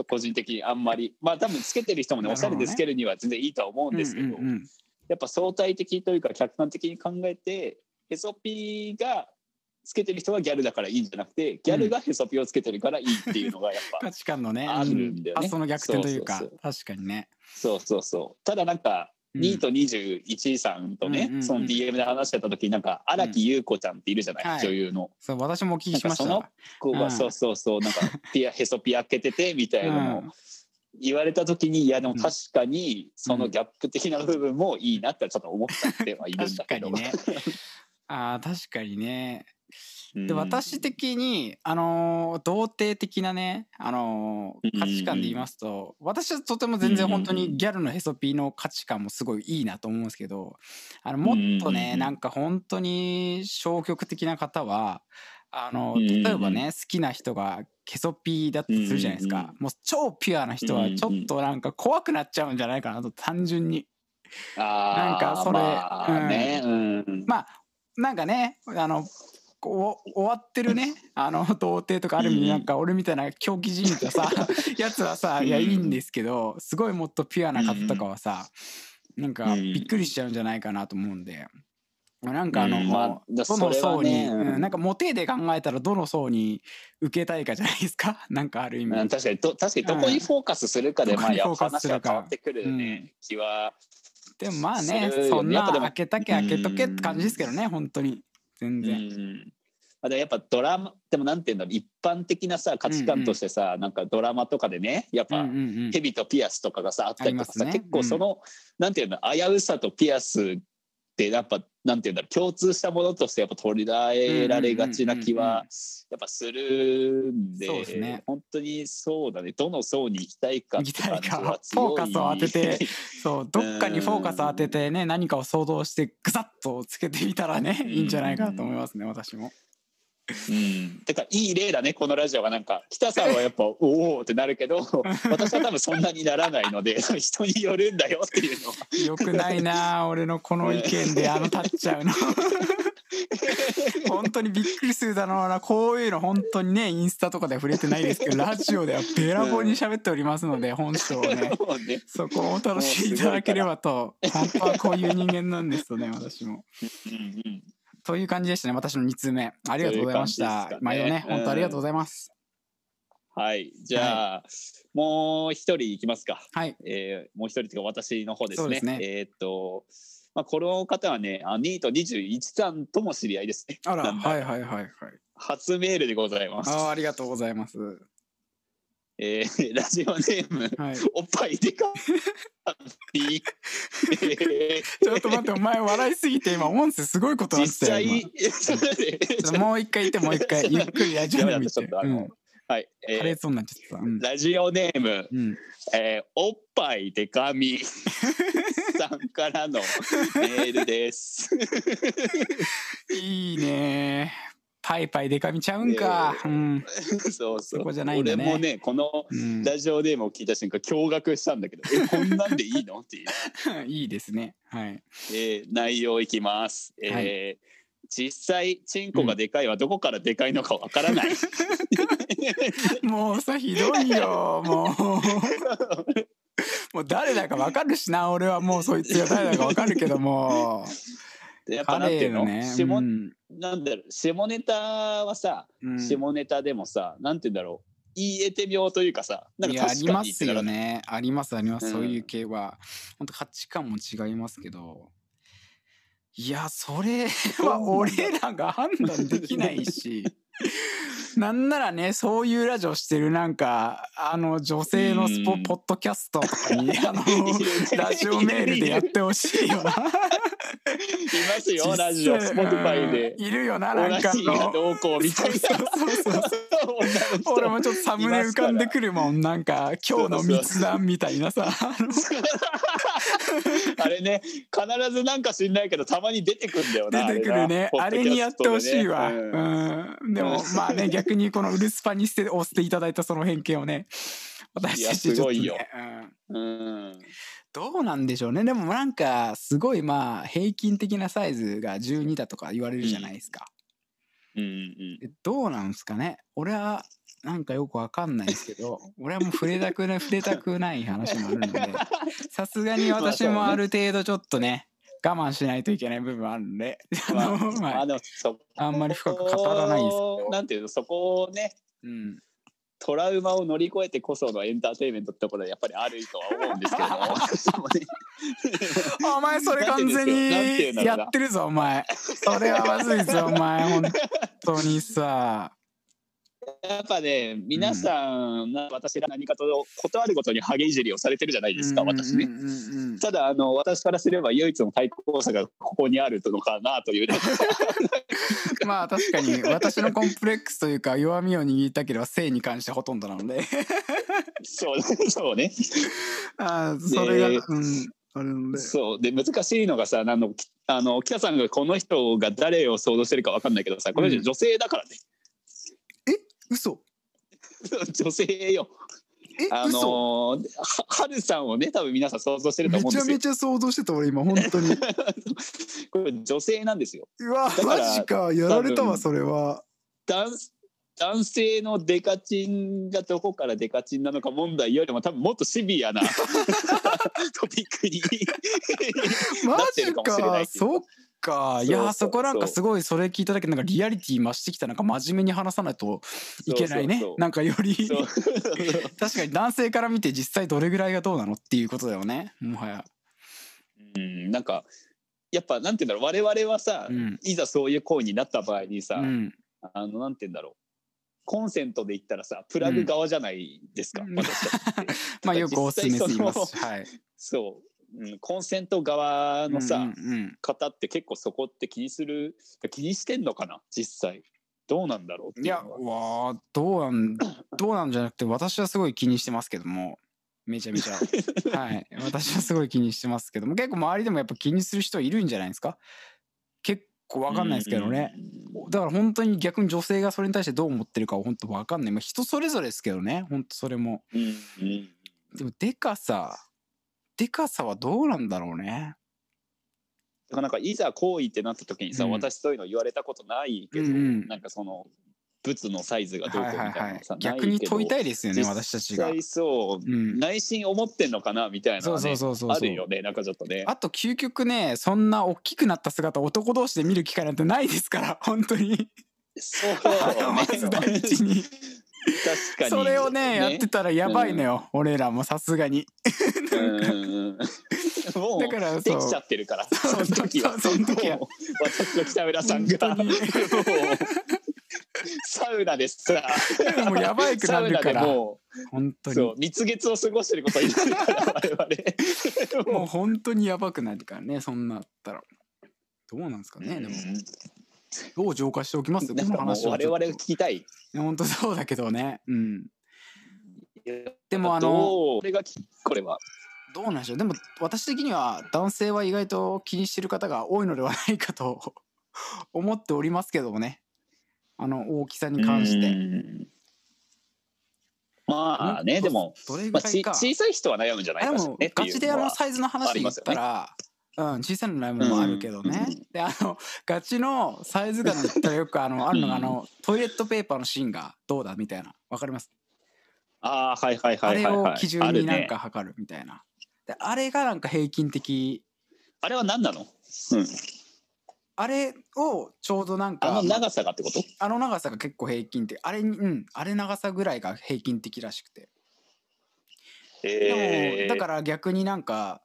う。個人的にあんまり。まあ多分つけてる人もねおしゃれでつけるには全然いいとは思うんですけど、やっぱ相対的というか客観的に考えてヘソピがつけてる人はギャルだからいいんじゃなくてギャルがヘソピをつけてるからいいっていうのがやっぱ、価値観のね。あるんだよね。発想の逆転というかそうそう確かにね。そうそうそう。ただなんか、うん。ニート21さんとね、うんうんうんその DM で話してた時なんか荒木優子ちゃんっているじゃない、はい。女優の。そう私もお聞きしましなんかた。子が、うん。そうそうそうなんかピアヘソピ開けててみたいなのをうん。言われた時にいやでも確かにそのギャップ的な部分もいいなってちょっと思ってはいるんだけど、確かにね。あー確かにね。うん。で私的にあのー童貞的なねあのー価値観で言いますと私はとても全然本当にギャルのヘソピーの価値観もすごいいいなと思うんですけどあのもっとねうんなんか本当に消極的な方はあのうん例えばね好きな人がヘソピーだとするじゃないですか。もう超ピュアな人はちょっとなんか怖くなっちゃうんじゃないかなと単純に。なんかそれまあね、うん。まあなんかねあのこう終わってるね。あの童貞とかある意味なんか俺みたいな狂気じみたさ。やつはさいやうん。いいんですけどすごいもっとピュアな方とかはさなんかうんびっくりしちゃうんじゃないかなと思うんで。なんかあの、うんまあだどの層に、ねうん。うんなんかモテで考えたらどの層に受けたいかじゃないですか？なんかある意味、うん確かにど確かにどこにフォーカスするかで、うんまあやっぱどこにフォーカスす話るか。は変わってくるね、うん。気はでもまあねそんな開けたけ開けとけって感じですけどね本当に全う然、ん。あでやっぱドラマでもなんていうんだろう。一般的なさ価値観としてさ、なんかドラマとかでねやっぱ、うんうんうん。ヘビとピアスとかがさあったりとかさ、ね。結構その、なんていうの危うさとピアスってやっぱなんていうんだろう共通したものとしてやっぱ取りらえられがちな気はやっぱするんで,、ね。本当にそうだね。どの層に行きたいかって感じは行きたいか。強いフォーカスを当てて そうどっかにフォーカス当ててね何かを想像してグサッとつけてみたらねうん。いいんじゃないかなと思いますね私も。うん、てかいい例だねこのラジオがなんか。北さんはやっぱおおってなるけど 私は多分そんなにならないので人によるんだよっていうのは。よくないなあ俺のこの意見であの立っちゃうの。本当にびっくりするだろうな。こういうの本当にねインスタとかで触れてないですけどラジオではべらぼうに喋っておりますので本性をね。そこをお楽しみいただければと。本当はこういう人間なんですとね私も。うんうんという感じでしたね。私の2通目。ありがとうございました、そういうね。ね本当ありがとうございます、はい。じゃあ、もう一人いきますか。はい。えーもう一人というか私の方ですね。すね。えーっと、まあ、この方はね、あニート21さんとも知り合いですね。あらはいはいはいはい。初メールでございます。あーありがとうございますえー ラジオネーム、はい。おっぱいでかい。えー。ちょっと待ってお前笑いすぎて今音声すごいことになって実たよもう一回言ってもう一回。ゆっくりラジオネームはい、えー破裂音になっちゃった。うん。ラジオネーム、うん。えーおっぱいでかみさんからのメールです。いいねパイパイデカミちゃうんか、うん、そうそう。そこじゃないんだね。俺もね、このうん、ラジオネームを聞いた瞬間驚愕したんだけど、え、こんなんでいいの？っていう、いいですね。はい。えー内容いきます。えー実際、チンコがでかいはどこからでかいのかわからない。もうさひどいよ。もう。もう誰だかわかるしな俺は。もうそいつが誰だかわかるけども。でやっぱなんていうの、ね下うん。なんだろう下ネタはさ、うん。下ネタでもさ、なんて言うんだろう、言えてみようというかさ、なんか確かりますよね。ありますあります、うん。そういう系は。本当価値観も違いますけど。いやそれは俺らが判断できないし なんならねそういうラジオしてるなんかあの女性のスポうん。ポッドキャストとかに あのラジオメールでやってほしいよな。いますよ、ラジオ、 Spotify で。うん。いるよななんかどうこうみたいな。そうそう俺もちょっとサムネ浮かんでくるもんなんか今日の密談みたいなさ。あれね、必ずなんか知んないけど、たまに出てくんだよな。出てくるね。あれにやってほしいわ、うん、でもうん。まあね逆にこのウルスパにして押していただいたその偏見をね私たちちょっと、ねいやすごいよ。うん、うん。うんどうなんでしょうね。でもなんかすごいまあ平均的なサイズが12だとか言われるじゃないですか、うん。うん。えどうなんですかね。俺はなんかよくわかんないですけど 俺はもう触れたくない触れたくない話もあるのでさすがに私もある程度ちょっとね我慢しないといけない部分あるんで。あまあ、あ あのそあんまり深く語らないです。けどなんていうの、そこをね、うん、トラウマを乗り越えてこそのエンターテインメントってところはやっぱりあるとは思うんですけど お前それ完全にやってるぞお前。それはまずいぞお前。本当にさやっぱね皆さん、な私ら何かと断るごとにハゲいじりをされてるじゃないですか、私ね。うんうんうんうん。ただあの私からすれば唯一の対抗策がここにあるのかなというね。まあ確かに私のコンプレックスというか弱みを握ったければ性に関してほとんどなので。そうそうね。あーそれが、でうんあるので。そう。で難しいのがさあのきあの北さんがこの人が誰を想像してるか分かんないけどさこの人うん女性だからね、嘘。女性よ。えあ嘘のーははるさんをね多分皆さん想像してるとめちゃ思うんですよ。めちゃ想像してた俺今本当に。これ女性なんですよ。うわマジか。やられたわそれは。男男性のデカチンがどこからデカチンなのか問題よりも多分もっとシビアな トピックにマ なってジるかもしれない。っていうか。そっかいやそこなんかすごいそれ聞いただけでなんかリアリティ増してきたなんか真面目に話さないといけないね。なんかより 確かに男性から見て実際どれぐらいがどうなのっていうことだよねもはや。うんなんかやっぱなんて言うんだろう。我々はさ、うん。いざそういう行為になった場合にさ、うん。あのなんて言うんだろう。コンセントで言ったらさプラグ側じゃないですか、うん。私たち まあよくおすすめし実際そのます。はい。そう、うん、コンセント側のさ、うんうん方って結構そこって気にする気にしてんのかな？実際。どうなんだろういやていうのは。わあどうなん どうなんじゃなくて私はすごい気にしてますけども。めちゃめちゃ。はい。私はすごい気にしてますけども。結構周りでもやっぱ気にする人いるんじゃないですか？結構わかんないですけどね。だから本当に逆に女性がそれに対してどう思ってるかは本当わかんない。まあ、人それぞれですけどね、本当それも。うんうん。でも、でかさ、でかさはどうなんだろうね。だからなんかいざ行為ってなった時にさ、うん私そういうの言われたことないけど、うんうんなんかその物のサイズがどうこうみたいなのさ、逆に問いたいいですよね、私たちが。そう、うん。内心思ってんのかなみたいなそうそうそうそうそうあるよねなんかちょっとねあと究極ね、そんな大きくなった姿男同士で見る機会なんてないですから、本当に。そう まず第一に。確かに。それをね、やってたらやばいのよ、俺らもさすがに。うん。うんうんもうだからできちゃってるからその時は。その時は。私と北村さんが。もうサウナでさ。もうやばいくなるから。でも本当に。うそう日月を過ごしてることになるから我々。もう本当にやばくなるからねそんなあったら。どうなんですかねでもどう浄化しておきますこの なんかもう話は我々が聞きたい。本当そうだけどね。うん。でもあのこれがきこれは。どうなんでしょう。でも私的には男性は意外と気にしてる方が多いのではないかと 思っておりますけどもね。あの大きさに関して。うん。まあねでも、まあ、小さい人は悩むんじゃないかしらねってガチであのサイズの話で言ったら、うん、小さいのライブもあるけどね、うん。であのガチのサイズ感で言ったらよくあのあるのがあうん。のトイレットペーパーの芯がどうだみたいな。わかります、ああはいはいはあれいはい、はい、を基準になんか測るみたいな、であれがなんか平均的。あれは何なの、うん、あれをちょうどなんかあの長さがってこと？あの長さが結構平均的。あれにうん。あれ長さぐらいが平均的らしくて。でえー、もだから逆になんか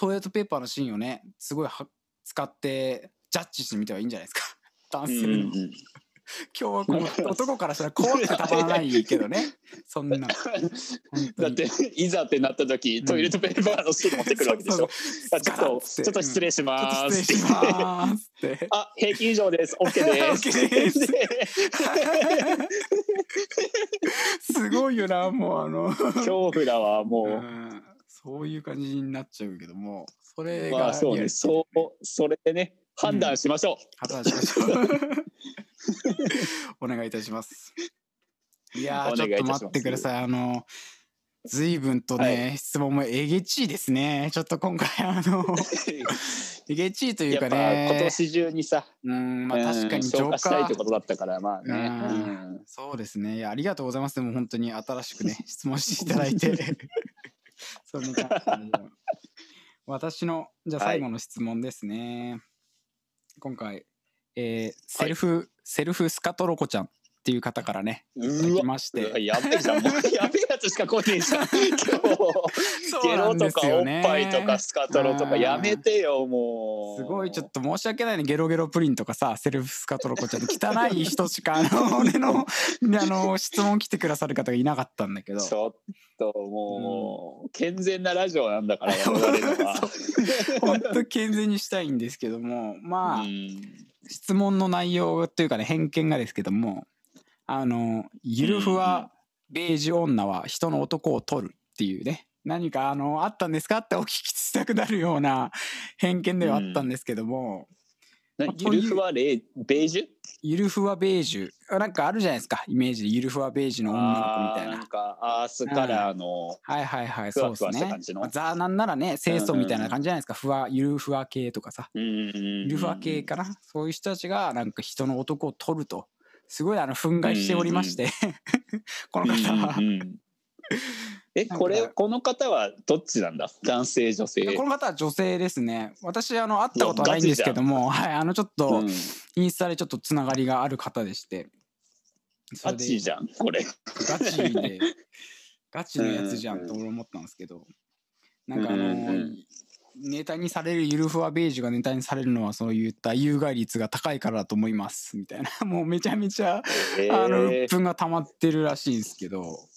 トイレットペーパーの芯をねすごいは使ってジャッジしてみてはいいんじゃないですか。男性の、うんうん。今日はこう 男からしたら怖くてたまらないけどね。そんな。だっていざってなった時、ん。トイレットペーパーの芯持ってくるわけでしょ、そうあちょっとちょっと失礼しますって。あ平均以上です。OK です。OK です。すごいよなもうあの、恐怖だわう。もん、そういう感じになっちゃうけどもそれう、がまあそうね。そうそれでね判断しましょ話しましょう。お願いいたします。いやちょっと待ってください。あの随分とね、は質問もえげちいですね。ちょっと今回あのう えげちいというかやっぱね今年中にさ、うんまあ確かに浄化化したいってことだったからまあね、うん。うん。そうですね。いやありがとうございます。でも本当に新しくね質問していただいて それに関してね私のじゃあはい最後の質問ですね、今回、えーセルフ、セルフスカトロコちゃんっていう方からねう来わまして。やべえじゃん。もうやべえやつしか来ねえじゃん。今日。ゲロとかおっぱいとかスカトロとかやめてよもう。すごいちょっと申し訳ないね。ゲロゲロプリンとかさセルフスカトロコちゃんで汚い人しかあの 俺のあの質問来てくださる方がいなかったんだけど。ちょっともう、健全なラジオなんだから我々 本当健全にしたいんですけども。まあ、うん。質問の内容というかね偏見がですけどもあのゆるふわベージュ女は人の男を取るっていうね。何かあのあったんですか？ってお聞きしたくなるような偏見ではあったんですけども、なまあゆるふわレベージュ？ゆるふわベージュ。なんかあるじゃないですか？イメージで。ゆるふわベージュの女の子みたいな。なんかアースカラーの、はいはいはい。そうですね。ザなんならね清楚みたいな感じじゃないですか。ふわゆるふわ系とかさ。うん。ゆるふわ系かな？そういう人たちがなんか人の男を取るとすごいあの憤慨しておりまして。この方は。うんうんえこれこの方はどっちなんだ？男性女性。この方は女性ですね。私あの会ったことはないんですけどもはいあのちょっとうん。インスタでちょっとつながりがある方でして。ガチじゃんこれ。ガチで ガチのやつじゃんと俺思ったんですけど。なんかあの、うんうんネタにされるゆるふわベージュがネタにされるのはそういった有害率が高いからだと思いますみたいな もうめちゃめちゃえあのー鬱憤が溜まってるらしいんですけど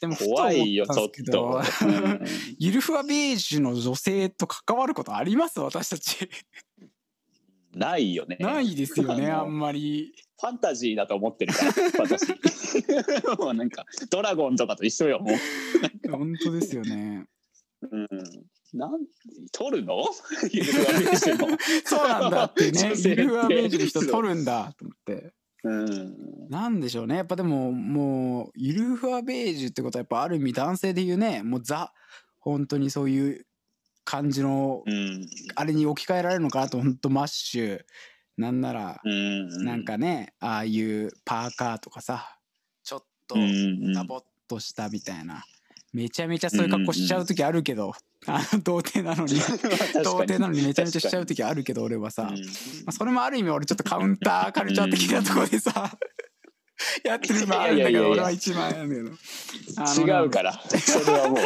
でも怖いよ、ちょっと。うんゆるふわベージュの女性と関わることあります？私たちないよね。ないですよね あんまりファンタジーだと思ってるから、私。もうなんか、ドラゴンとかと一緒よ、もう。本当ですよねうん。なん、取るの？そうなんだってね。女性って。ゆるふわベージュの人取るんだと思って。うん。なんでしょうね。やっぱでももうゆるふわベージュってことはやっぱある意味男性で言うね。もうザ本当にそういう感じのうん。あれに置き換えられるのかなと本当マッシュ。なんならうん。なんかねああいうパーカーとかさちょっとうん、ダボっとしたみたいな。めちゃめちゃそういう格好しちゃう時あるけどあの 童貞なの に。童貞なのにめちゃめちゃしちゃう時あるけど俺はさ、まあ、それもある意味俺ちょっとカウンターカルチャー的なところでさ やってる今あるんだけど俺は一番やんだけど違うから。それはもう、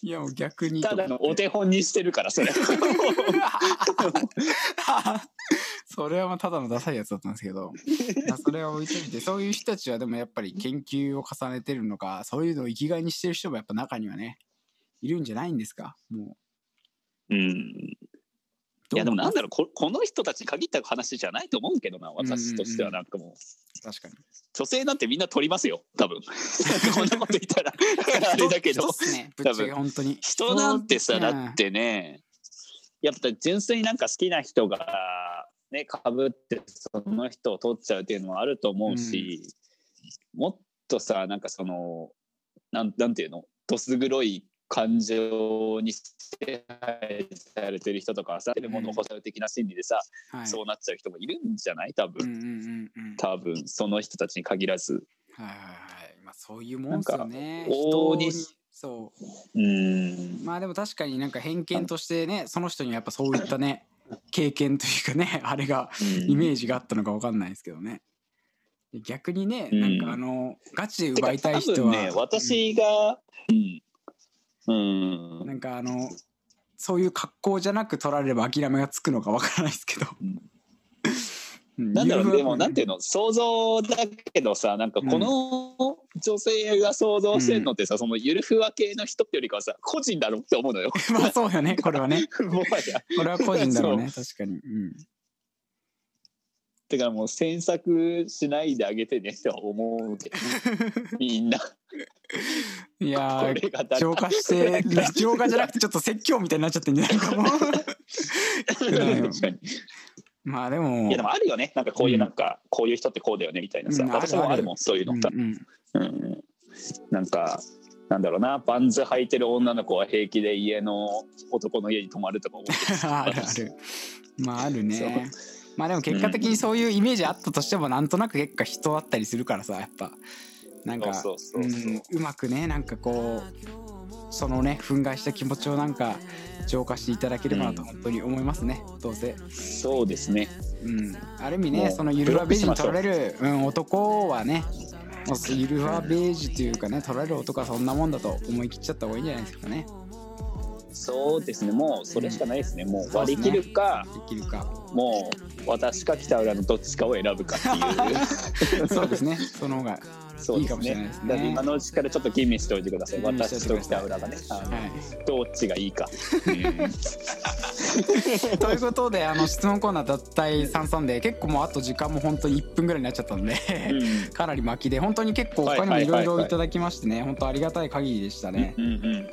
いやもう逆にただのお手本にしてるから、それ。それはまあただのダサいやつだったんですけどまあそれは置いといてそういう人たちはでもやっぱり研究を重ねてるのかそういうのを生きがいにしてる人もやっぱ中にはねいるんじゃないんですかもううん。いやでもなんだろうここの人たちに限った話じゃないと思うけどな私としてはなんかもう。確かに。女性なんてみんな取りますよ多分。こんなこと言ったら。あれだけど。人っすねぶっちゃけ本当に。人なんてさ人だってねやっぱ純粋になんか好きな人がねかぶってその人を取っちゃうっていうのはあると思うし、もっとさなんかそのなんなんていうの？どす黒い感情に支配されてる人とかはさ、うん、物干され的な心理でさ、はい。そうなっちゃう人もいるんじゃない？多分、うんうんうんうん。多分その人たちに限らず。はい。まあそういうもんですよね。なんか大に人そう。うん。まあでも確かになんか偏見としてねその人にはやっぱそういったね 経験というかねあれがイメージがあったのか分かんないですけどね。で逆にねうんなん。かあのガチで奪いたい人は、ね私がうん、うん。なんかあのそういう格好じゃなく取られれば諦めがつくのか分からないですけど、うん。うん。なんだろうでもなんていいうの？想像だけどさなんかこの女性が想像してるのってさ、そのゆるふわ系の人ってよりかはさ個人だろって思うのよ。まあそうよねこれはね。これは個人だろうね 確かに、うん、てかもう詮索しないであげてねって思うけどね。みんな。いやー浄化して 浄化じゃなくてちょっと説教みたいになっちゃってんじゃないかも。まあでもいやでもあるよね。なんかこういうなんか、こういう人ってこうだよねみたいなさ、うん。私もあるもんそういうの。さ、うん。なんかなんだろうな。バンズ履いてる女の子は平気で家の男の家に泊まるとか思ってるあるあるまああるねまあでも結果的にそういうイメージあったとしてもなんとなく結果人だったりするからさやっぱ。なんかそうまくねなんかこうそのね憤慨した気持ちをなんか浄化していただければなと本当に思いますねどうせ。そうですね。うん。ある意味ねそのゆるふわベージュに取られブる、うん、男はねゆるふわベージュというかね取られる男はそんなもんだと思い切っちゃった方がいいんじゃないですかねそうですね。もうそれしかないですね。もう割り切るか、できるかもう私か北浦のどっちかを選ぶかっていう。そうですね。その方がそういいかもしれないですね。今のうちからちょっと吟味しておいてください。私と北浦がね。はい。どっちがいいか、ということであの質問コーナー脱退33で結構もうあと時間も本当に1分ぐらいになっちゃったんでうん。かなり巻きで本当に結構他にもいろいろいただきましてね本当ありがたい限りでしたね。うんうん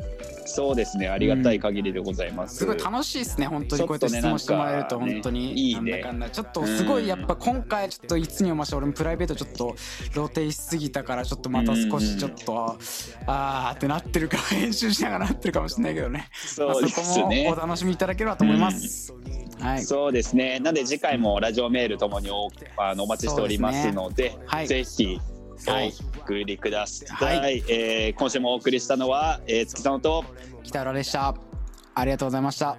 そうですね。ありがたい限りでございます、すごい楽しいですね本当に。こうやって質問してもらえると本当に。いいね。ちょっとすごいやっぱ今回ちょっといつにも増して俺もプライベートちょっと露呈しすぎたからちょっとまた少しちょっとあーってなってるか編集しながらなってるかもしれないけどね。まあそうですね。そこもお楽しみいただければと思います。はい。そうですね。なんで次回もラジオメールともにおあのお待ちしておりますので、はい。ぜひはい。お送りください。はえー今週もお送りしたのは、えー、月さんと。北浦でした。ありがとうございました。ああ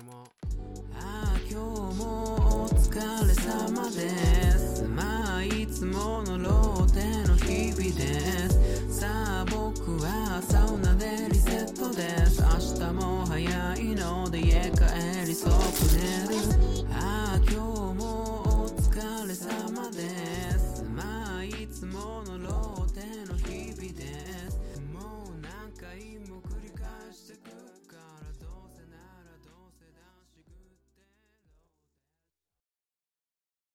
今日もお疲れ様です。まあいつものローテの日々です。さあ僕はサウナでリセットです。明日も早いので家帰りそう